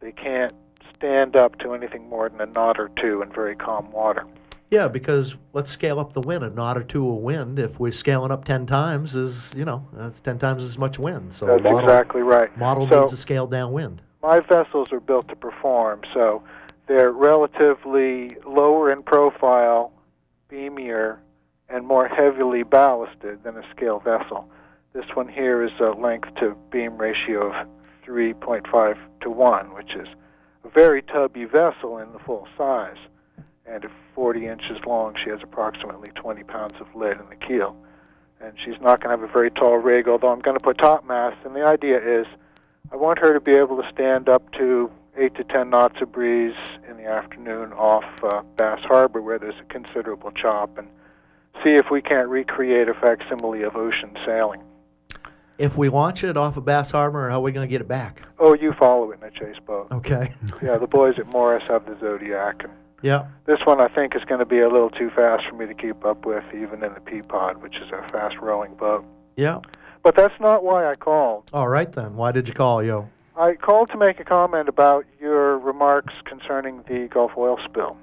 they can't stand up to anything more than a knot or two in very calm water. Yeah, because let's scale up the wind. A knot or two of wind, if we're scaling up 10 times, is, you know, that's 10 times as much wind. So That's model, exactly right. model So- needs a scaled down wind. my vessels are built to perform, so they're relatively lower in profile, beamier, and more heavily ballasted than a scale vessel. This one here is a length to beam ratio of 3.5 to 1, which is a very tubby vessel in the full size. And at 40 inches long, she has approximately 20 pounds of lead in the keel. And she's not going to have a very tall rig, although I'm going to put topmasts. And the idea is I want her to be able to stand up to 8 to 10 knots of breeze in the afternoon off uh, Bass Harbor, where there's a considerable chop, and see if we can't recreate a facsimile of ocean sailing. If we launch it off of Bass Harbor, how are we going to get it back? Oh, you follow it in a chase boat. Okay. Yeah, the boys at Morris have the Zodiac, and Yeah. this one I think is going to be a little too fast for me to keep up with, even in the Peapod, which is a fast rowing boat. Yeah. But that's not why I called. All right then. Why did you call, yo? I called to make a comment about your remarks concerning the Gulf oil spill.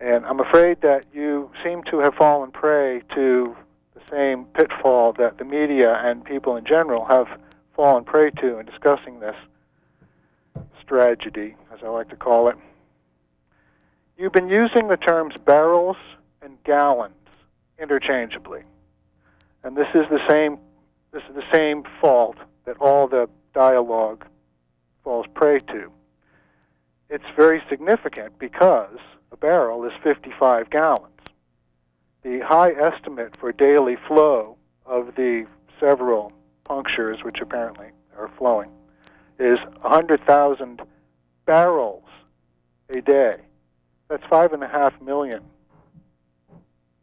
And I'm afraid that you seem to have fallen prey to the same pitfall that the media and people in general have fallen prey to in discussing this tragedy, as I like to call it. You've been using the terms barrels and gallons interchangeably. And this is the same this is the same fault that all the dialogue falls prey to. It's very significant because a barrel is 55 gallons. The high estimate for daily flow of the several punctures, which apparently are flowing, is 100,000 barrels a day. That's five and a half million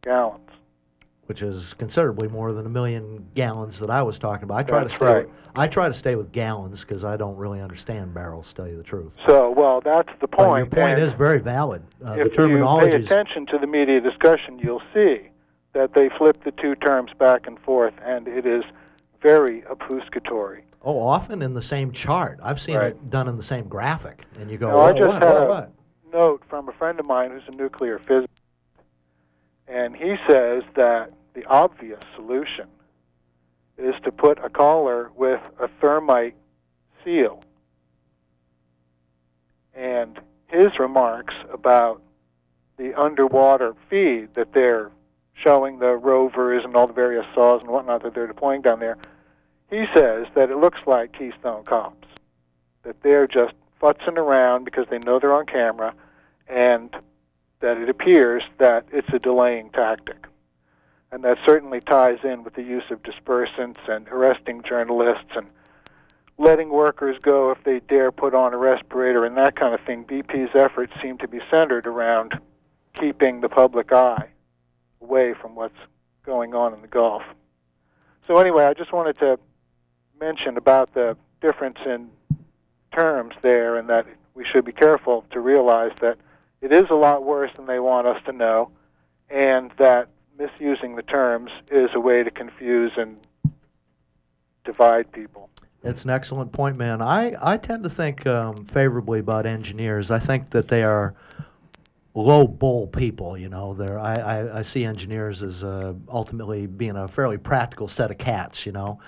gallons. Which is considerably more than a million gallons that I was talking about. I try That's to stay. right. With, I try to stay with gallons because I don't really understand barrels. To tell you the truth. So, well, that's the But your point. point and- is very valid. Uh, the if you pay attention to the media discussion, you'll see that they flip the two terms back and forth, and it is very obfuscatory. oh often in the same chart. I've seen Right. it done in the same graphic, and you go, Now, I "Oh, just what, had what, a- what?" Note from a friend of mine who's a nuclear physicist, and he says that the obvious solution is to put a collar with a thermite seal. And his remarks about the underwater feed that they're showing the rovers and all the various saws and whatnot that they're deploying down there, he says that it looks like Keystone Cops. That they're just futzing around because they know they're on camera and that it appears that it's a delaying tactic. and that certainly ties in with the use of dispersants and arresting journalists and letting workers go if they dare put on a respirator and that kind of thing. BP's efforts seem to be centered around keeping the public eye away from what's going on in the Gulf. So, anyway, I just wanted to mention about the difference in terms there and that we should be careful to realize that it is a lot worse than they want us to know and that misusing the terms is a way to confuse and divide people. It's an excellent point, man. I, I tend to think um, favorably about engineers. I think that they are low bull people. You know, they're I, I, I see engineers as uh, ultimately being a fairly practical set of cats. You know,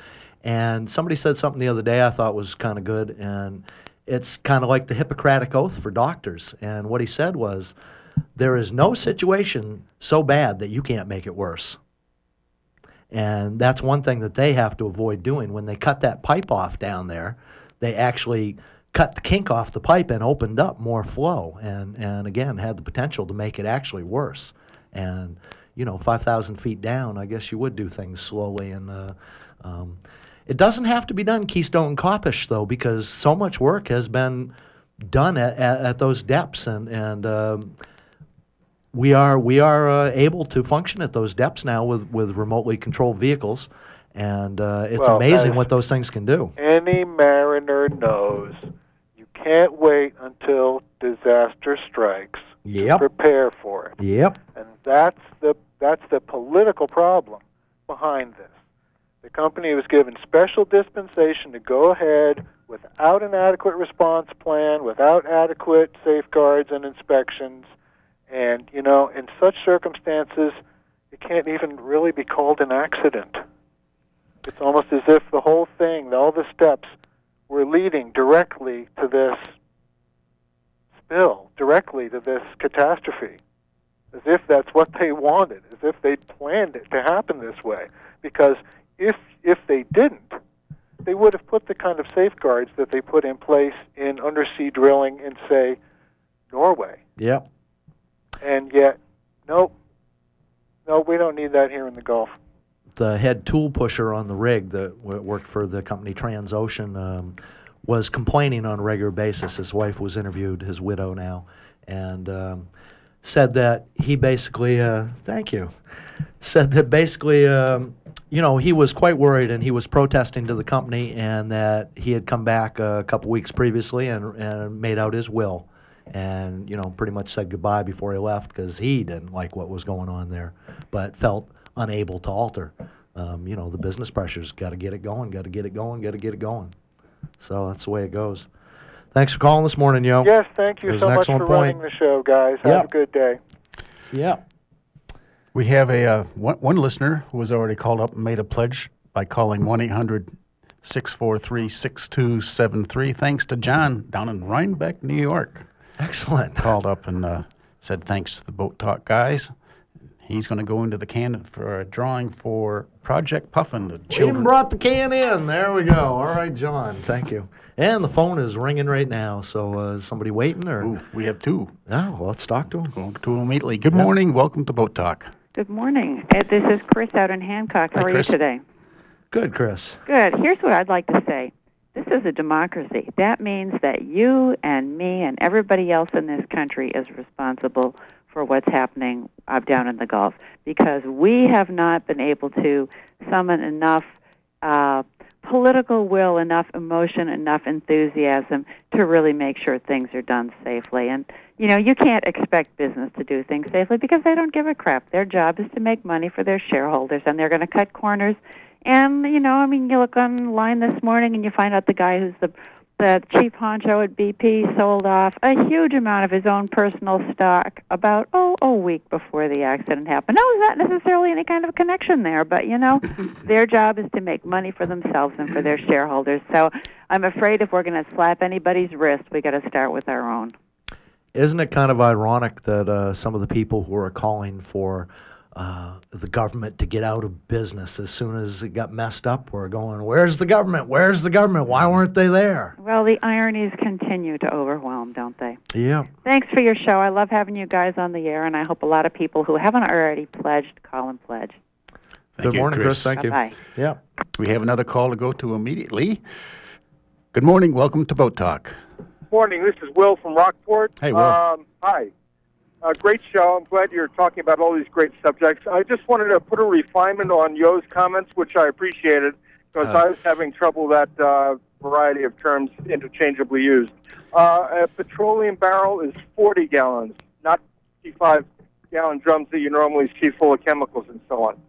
and somebody said something the other day I thought was kind of good, and it's kind of like the Hippocratic oath for doctors. And what he said was, there is no situation so bad that you can't make it worse. And that's one thing that they have to avoid doing. When they cut that pipe off down there, they actually cut the kink off the pipe and opened up more flow and, and again had the potential to make it actually worse. And, you know, 5,000 feet down, I guess you would do things slowly. And uh, um, it doesn't have to be done Keystone Coppish, though, because so much work has been done at, at, at those depths. And, and um, we are we are uh, able to function at those depths now with, with remotely controlled vehicles, and uh, it's Well, amazing what those things can do. Any mariner knows you can't wait until disaster strikes. Yep. Prepare for it. Yep. And that's the that's the political problem behind this. The company was given special dispensation to go ahead without an adequate response plan, without adequate safeguards and inspections, and you know, in such circumstances, it can't even really be called an accident. It's almost as if the whole thing, all the steps, were leading directly to this spill, directly to this catastrophe as if that's what they wanted, as if they'd planned it to happen this way. Because if if they didn't, they would have put the kind of safeguards that they put in place in undersea drilling in, say, Norway. Yep. And yet, nope, no, we don't need that here in the Gulf. The head tool pusher on the rig that worked for the company Transocean um, was complaining on a regular basis. His wife was interviewed, his widow now, and um, said that he basically, uh, thank you, said that basically, um, you know, he was quite worried and he was protesting to the company and that he had come back a couple weeks previously and, and made out his will and, you know, pretty much said goodbye before he left because he didn't like what was going on there, but felt unable to alter. Um, you know, the business pressures, got to get it going, got to get it going, got to get it going. So that's the way it goes. Thanks for calling this morning, yo. Yes, thank you There's so an much excellent for point. running the show, guys. Have Yep. a good day. Yeah. We have a uh, one, one listener who has already called up and made a pledge by calling 1 800 643 6273. Thanks to John down in Rhinebeck, New York. Excellent. Called up and uh, said thanks to the Boat Talk guys. He's going to go into the can for a drawing for Project Puffin, the children. brought the can in. There we go. All right, John. Thank you. And the phone is ringing right now. So uh, is somebody waiting or? Ooh, we have two. Oh, well, let's talk to him. Go to them immediately. Good morning. Welcome to Boat Talk. Good morning. This is Chris out in Hancock. How Hi, are Chris. you today? Good, Chris. Good. Here's what I'd like to say. This is a democracy. That means that you and me and everybody else in this country is responsible for what's happening up down in the Gulf because we have not been able to summon enough uh, political will, enough emotion, enough enthusiasm to really make sure things are done safely. And you know, you can't expect business to do things safely because they don't give a crap. Their job is to make money for their shareholders, and they're going to cut corners. And you know, I mean, you look online this morning and you find out the guy who's the the chief honcho at BP sold off a huge amount of his own personal stock about oh a week before the accident happened. No, there's not necessarily any kind of a connection there, but you know, their job is to make money for themselves and for their shareholders. So I'm afraid if we're going to slap anybody's wrist, we got to start with our own. Isn't it kind of ironic that uh, some of the people who are calling for uh, the government to get out of business as soon as it got messed up were going, Where's the government? Where's the government? Why weren't they there? Well, the ironies continue to overwhelm, don't they? Yeah. Thanks for your show. I love having you guys on the air, and I hope a lot of people who haven't already pledged call and pledge. Thank Good you, morning, Chris. Thank you. Bye-bye. Yeah. We have another call to go to immediately. Good morning. Welcome to Boat Talk. Morning. This is Will from Rockport. Hey, Will. Um, hi. Uh, great show. I'm glad you're talking about all these great subjects. I just wanted to put a refinement on Yo's comments, which I appreciated because Uh. I was having trouble with that uh, variety of terms interchangeably used. Uh, a petroleum barrel is 40 gallons, not 55 gallon drums that you normally see full of chemicals and so on.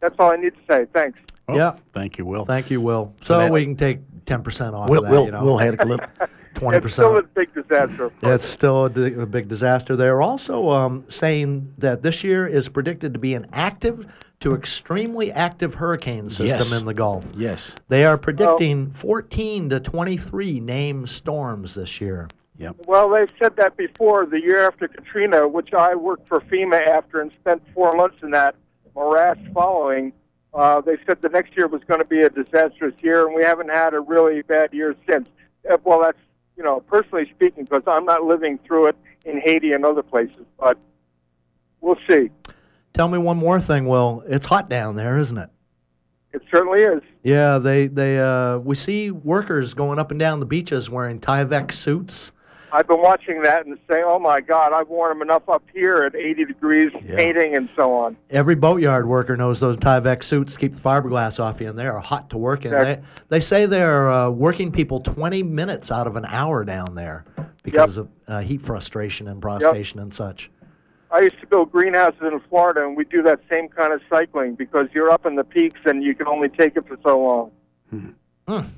That's all I need to say. Thanks. Oh, Yeah. Thank you, Will. Thank you, Will. So So that- we can take 10% off Will, of that, Will, you know. Will had a little. It's still a big disaster. of. It's still a, di- a big disaster. They're also um, saying that this year is predicted to be an active to extremely active hurricane system Yes. in the Gulf. Yes. They are predicting 14 to 23 named storms this year. Yep. Well, they've said that before. The year after Katrina, which I worked for FEMA after and spent four months in that morass following, uh, they said the next year was going to be a disastrous year, and we haven't had a really bad year since. Uh, well, that's you know personally speaking, because I'm not living through it in Haiti and other places, but we'll see. Tell me one more thing, Will. It's hot down there, isn't it? It certainly is. Yeah, they they uh, we see workers going up and down the beaches wearing Tyvek suits. I've been watching that and saying, "Oh my God, I've worn them enough up here at 80 degrees, Yeah. painting and so on." Every boatyard worker knows those Tyvek suits keep the fiberglass off you, and they are hot to work in. They, they say they're uh, working people 20 minutes out of an hour down there because of uh, heat frustration and prostration and such. I used to build greenhouses in Florida, and we do that same kind of cycling because you're up in the peaks and you can only take it for so long.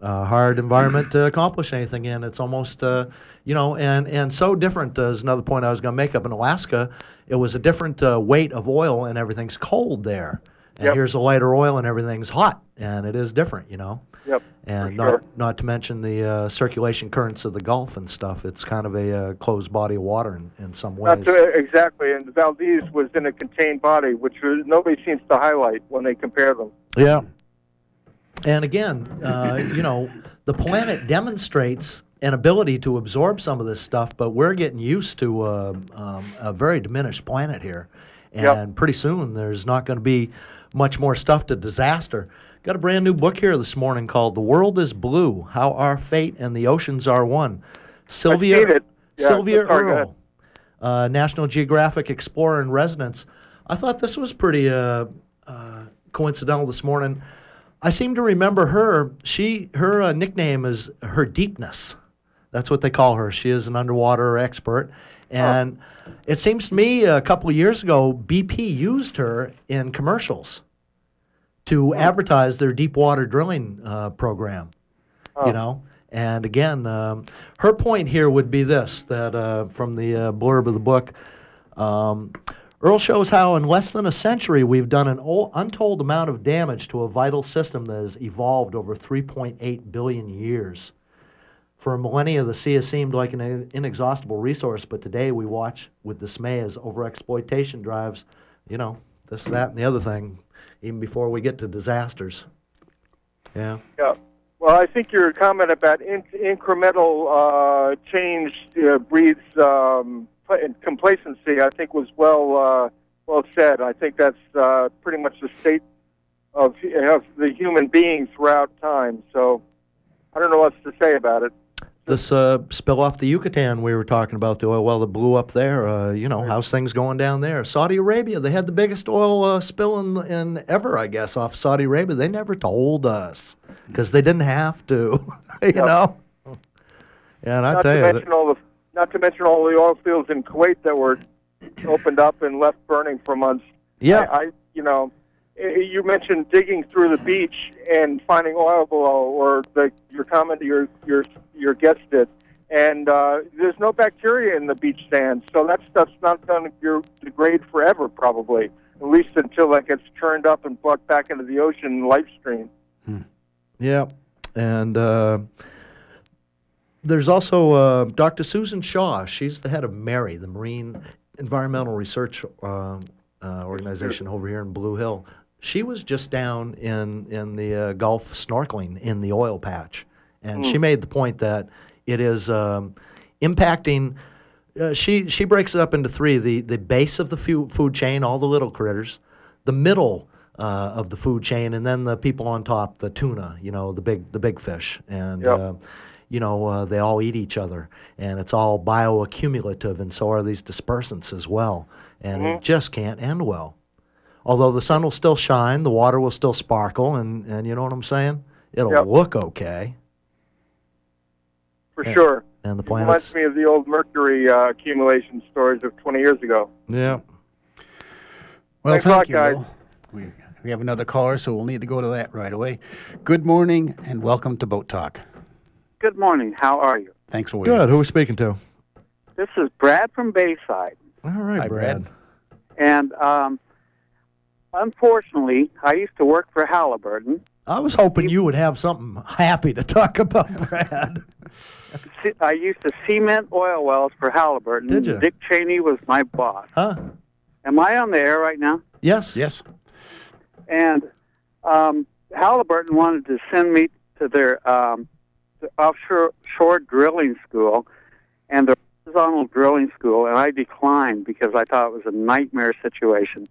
Uh, hard environment to accomplish anything in. It's almost, uh, you know, and, and so different. Uh, is another point I was going to make up in Alaska. It was a different uh, weight of oil, and everything's cold there. And Yep. here's a lighter oil, and everything's hot, and it is different, you know. Yep. And not sure. not to mention the uh, circulation currents of the Gulf and stuff. It's kind of a uh, closed body of water in, in some ways. To, exactly, and the Valdez was in a contained body, which nobody seems to highlight when they compare them. Yeah. And again, uh, you know, the planet demonstrates an ability to absorb some of this stuff, but we're getting used to uh, um, a very diminished planet here. And Yep. pretty soon there's not going to be much more stuff to disaster. Got a brand new book here this morning called The World is Blue How Our Fate and the Oceans Are One. Sylvia. Yeah, Sylvia Earle, uh, National Geographic Explorer in Residence. I thought this was pretty uh, uh, coincidental this morning. I seem to remember her. She her uh, nickname is her deepness. That's what they call her. She is an underwater expert, and it seems to me a couple of years ago BP used her in commercials to advertise their deep water drilling uh, program. You know, and again, um, her point here would be this: that uh, from the uh, blurb of the book. Um, Earle shows how, in less than a century, we've done an untold amount of damage to a vital system that has evolved over 3.8 billion years. For millennia, the sea has seemed like an inexhaustible resource, but today we watch with dismay as overexploitation drives, you know, this, that, and the other thing, even before we get to disasters. Yeah. Yeah. Well, I think your comment about in- incremental uh, change uh, breeds um, complacency. I think was well uh, well said. I think that's uh, pretty much the state of of the human being throughout time. So I don't know what else to say about it. This uh, spill off the Yucatan we were talking about, the oil well that blew up there. Uh, you know, how's things going down there? Saudi Arabia, they had the biggest oil uh, spill in, in ever, I guess, off Saudi Arabia. They never told us because they didn't have to, you know. Yeah, and I not tell to you, that- all the not to mention all the oil fields in Kuwait that were opened up and left burning for months. yeah, I, I you know, you mentioned digging through the beach and finding oil below, or the your comment your your your guest did, and uh, there's no bacteria in the beach sand, so that stuff's not going to degrade forever, probably, at least until that gets turned up and brought back into the ocean life stream. yeah, and uh, there's also uh, Dr. Susan Shaw. She's the head of MERI, the Marine Environmental Research um uh, Organization over here in Blue Hill. She was just down in in the uh, Gulf snorkeling in the oil patch, and she made the point that it is um, impacting. Uh, she she breaks it up into three: the the base of the fu- food chain, all the little critters, the middle uh, of the food chain, and then the people on top, the tuna, you know, the big the big fish, and Yep. uh, you know uh, they all eat each other, and it's all bioaccumulative, and so are these dispersants as well, and it just can't end well. Although the sun will still shine, the water will still sparkle, and, and you know what I'm saying? It'll Yep. look okay, For Yeah. sure. and the It planet's reminds me of the old mercury uh, accumulation stories of 20 years ago. yeah. Well, Thanks thank lot, you. guys. Will. We, we have another caller, so we'll need to go to that right away. Good morning and welcome to Boat Talk. Good morning. How are you? Thanks for waiting. Good. Who are we speaking to? This is Brad from Bayside. All right, Hi, Brad. Brad. And um, unfortunately, I used to work for Halliburton. I was hoping you would have something happy to talk about, Brad. I used to cement oil wells for Halliburton. Did you? Dick Cheney was my boss. Huh? Am I on the air right now? Yes. Yes. And um, Halliburton wanted to send me to their um, the offshore shore drilling school and the horizontal drilling school, and I declined because I thought it was a nightmare situation.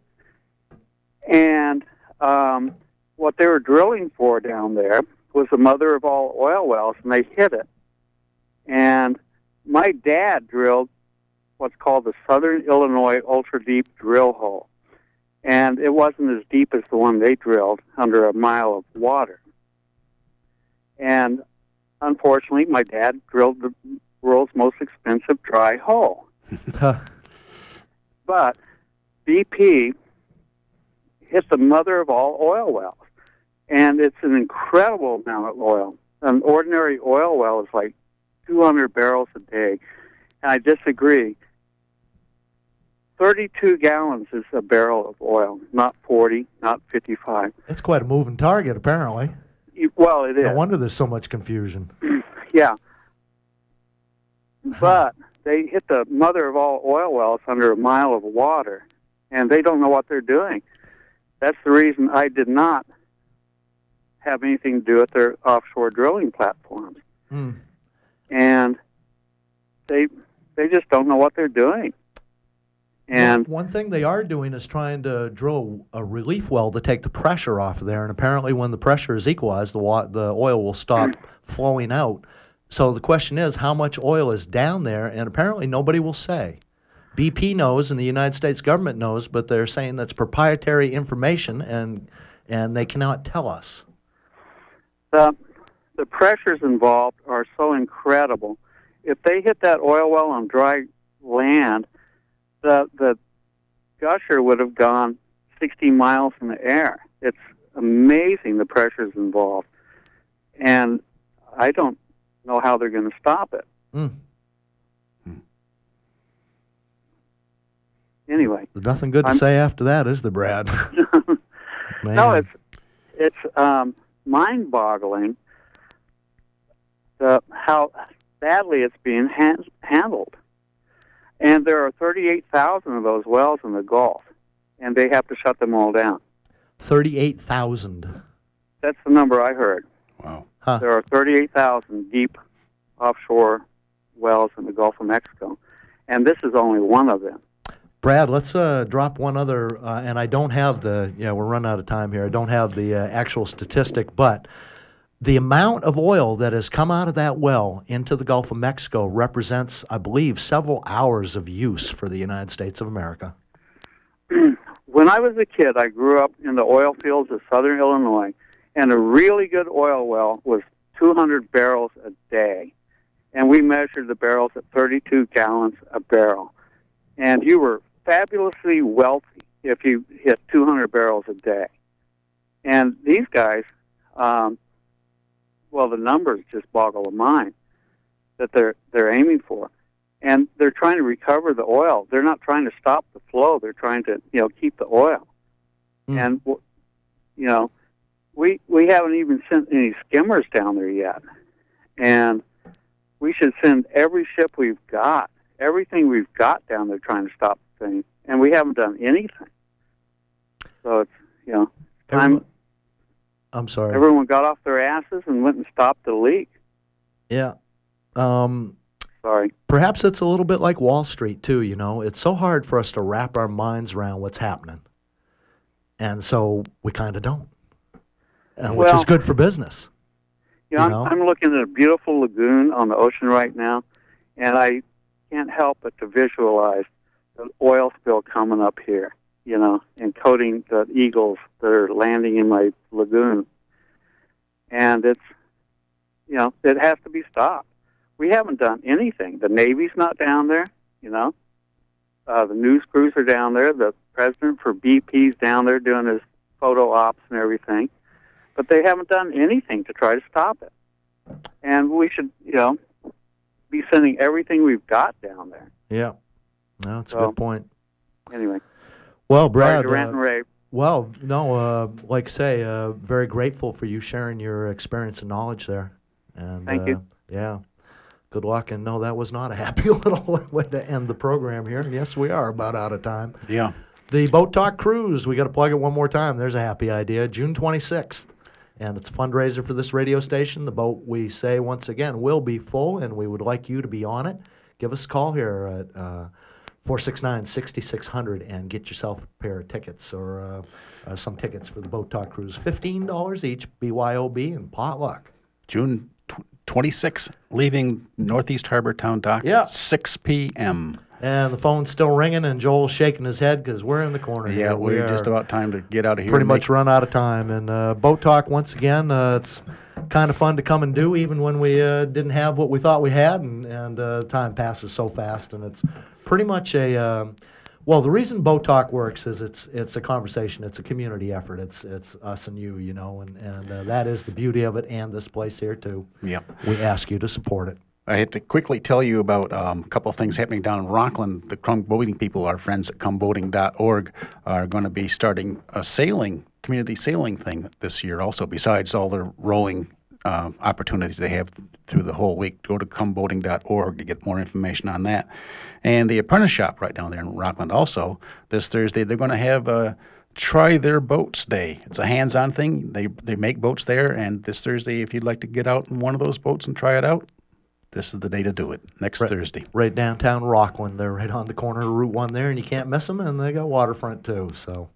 And um, what they were drilling for down there was the mother of all oil wells, and they hit it. And my dad drilled what's called the Southern Illinois Ultra Deep Drill Hole and it wasn't as deep as the one they drilled under a mile of water. And unfortunately, my dad drilled the world's most expensive dry hole. But BP hit the mother of all oil wells, and it's an incredible amount of oil. An ordinary oil well is like 200 barrels a day, and I disagree. 32 gallons is a barrel of oil, not 40, not 55. It's quite a moving target, apparently. Well, it is. No wonder there's so much confusion. Yeah. But they hit the mother of all oil wells under a mile of water, and they don't know what they're doing. That's the reason I did not have anything to do with their offshore drilling platforms. Hmm. And they they just don't know what they're doing. And one, thing they are doing is trying to drill a relief well to take the pressure off of there, and apparently, when the pressure is equalized, the wa- the oil will stop flowing out. So the question is, how much oil is down there? And apparently, nobody will say. BP knows, and the United States government knows, but they're saying that's proprietary information, and and they cannot tell us. the the pressures involved are so incredible. If they hit that oil well on dry land, the the gusher would have gone 60 miles in the air. It's amazing the pressures involved, and I don't know how they're going to stop it. Mm. Anyway, There's nothing good to I'm- say after that, is there, Brad? no, it's it's um, mind-boggling the how badly it's being han- handled. And there are 38,000 of those wells in the Gulf, and they have to shut them all down. thirty-eight thousand. That's the number I heard. Wow. Huh. There are 38,000 deep offshore wells in the Gulf of Mexico, and this is only one of them. Brad, let's uh, drop one other, uh, and I don't have the, yeah, we're running out of time here. I don't have the uh, actual statistic, but the amount of oil that has come out of that well into the Gulf of Mexico represents, I believe, several hours of use for the United States of America. when I was a kid, I grew up in the oil fields of southern Illinois, and a really good oil well was 200 barrels a day. And we measured the barrels at 32 gallons a barrel. And you were fabulously wealthy if you hit 200 barrels a day. And these guys, um, well, the numbers just boggle the mind that they're they're aiming for and they're trying to recover the oil. They're not trying to stop the flow. They're trying to, you know, keep the oil. Mm. And you know, we we haven't even sent any skimmers down there yet. And we should send every ship we've got, everything we've got down there trying to stop the thing. And we haven't done anything. So it's, you know, time I'm sorry. everyone got off their asses and went and stopped the leak. yeah. Um, Sorry. perhaps it's a little bit like Wall Street, too, you know. It's so hard for us to wrap our minds around what's happening. and so we kind of don't, and which Well- is good for business. You know, You know? I'm, I'm looking at a beautiful lagoon on the ocean right now, and I can't help but to visualize the oil spill coming up here, you know, encoding the eagles that are landing in my lagoon. And it's, you know, it has to be stopped. We haven't done anything. The Navy's not down there, you know. Uh, the news crews are down there. The president for BP's down there doing his photo ops and everything but they haven't done anything to try to stop it. And we should, you know, be sending everything we've got down there. Yeah, no, that's a good point. Anyway, Well, sorry Brad, to rant uh, and rave. well, no, uh, like I say, uh, very grateful for you sharing your experience and knowledge there. And Thank uh, you. Yeah. Good luck. And no, that was not a happy little way to end the program here. And yes, we are about out of time. Yeah. The Boat Talk Cruise, we got to plug it one more time. There's a happy idea. June 26th. And it's a fundraiser for this radio station. The boat, we say once again, will be full, and we would like you to be on it. Give us a call here at uh, 469 6600 and get yourself a pair of tickets or uh, uh, some tickets for the Boat Talk Cruise. $15 each, BYOB, and potluck. June tw- 26th, leaving Northeast Harbor Town Dock Yeah. at 6 p.m. And the phone's still ringing, and Joel's shaking his head because we're in the corner Yeah, here. We we're just about time to get out of here. pretty much make- run out of time. And uh, Boat Talk, once again, uh, it's kind of fun to come and do, even when we uh, didn't have what we thought we had, and, and uh, time passes so fast. And it's pretty much a um well, the reason Boat Talk works is it's it's a conversation, it's a community effort, it's it's us and you, you know, and and uh, that is the beauty of it, and this place here too. Yep. We ask you to support it. I had to quickly tell you about um, a couple of things happening down in Rockland. The Come Boating people, our friends at comeboating.org, are going to be starting a sailing, community sailing thing this year also, besides all the rowing uh, opportunities they have through the whole week. Go to comeboating.org to get more information on that. And the apprentice shop right down there in Rockland also, this Thursday, they're going to have a Try Their Boats Day. It's a hands on thing. They, they make boats there, and this Thursday, if you'd like to get out in one of those boats and try it out, this is the day to do it. Next Right. Thursday. Right downtown Rockland, they're right on the corner of Route One there, and you can't miss them. And they got waterfront too, so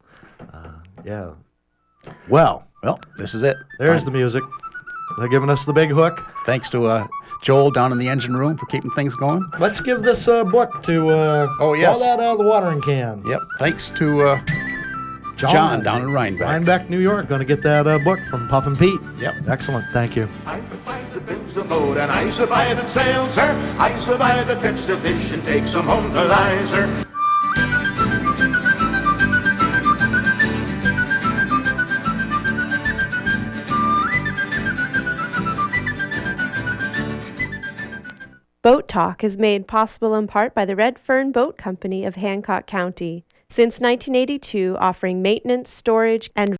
uh, yeah. Well, Well, this is it. there's Fine. the music. They're giving us the big hook. Thanks to uh, Joel down in the engine room for keeping things going. Let's give this uh, book to uh, Oh, yes. all that out of the watering can. Yep. Thanks to uh, John, down in Rhinebeck. Rhinebeck, New York. Going to get that uh, book from Puff and Pete. Yep. Excellent. Thank you. I survive the builds a boat and I survive and sails her. I survive the catch the fish and takes them home to Lizer. Boat Talk is made possible in part by the Red Fern Boat Company of Hancock County. Since 1982, offering maintenance, storage, and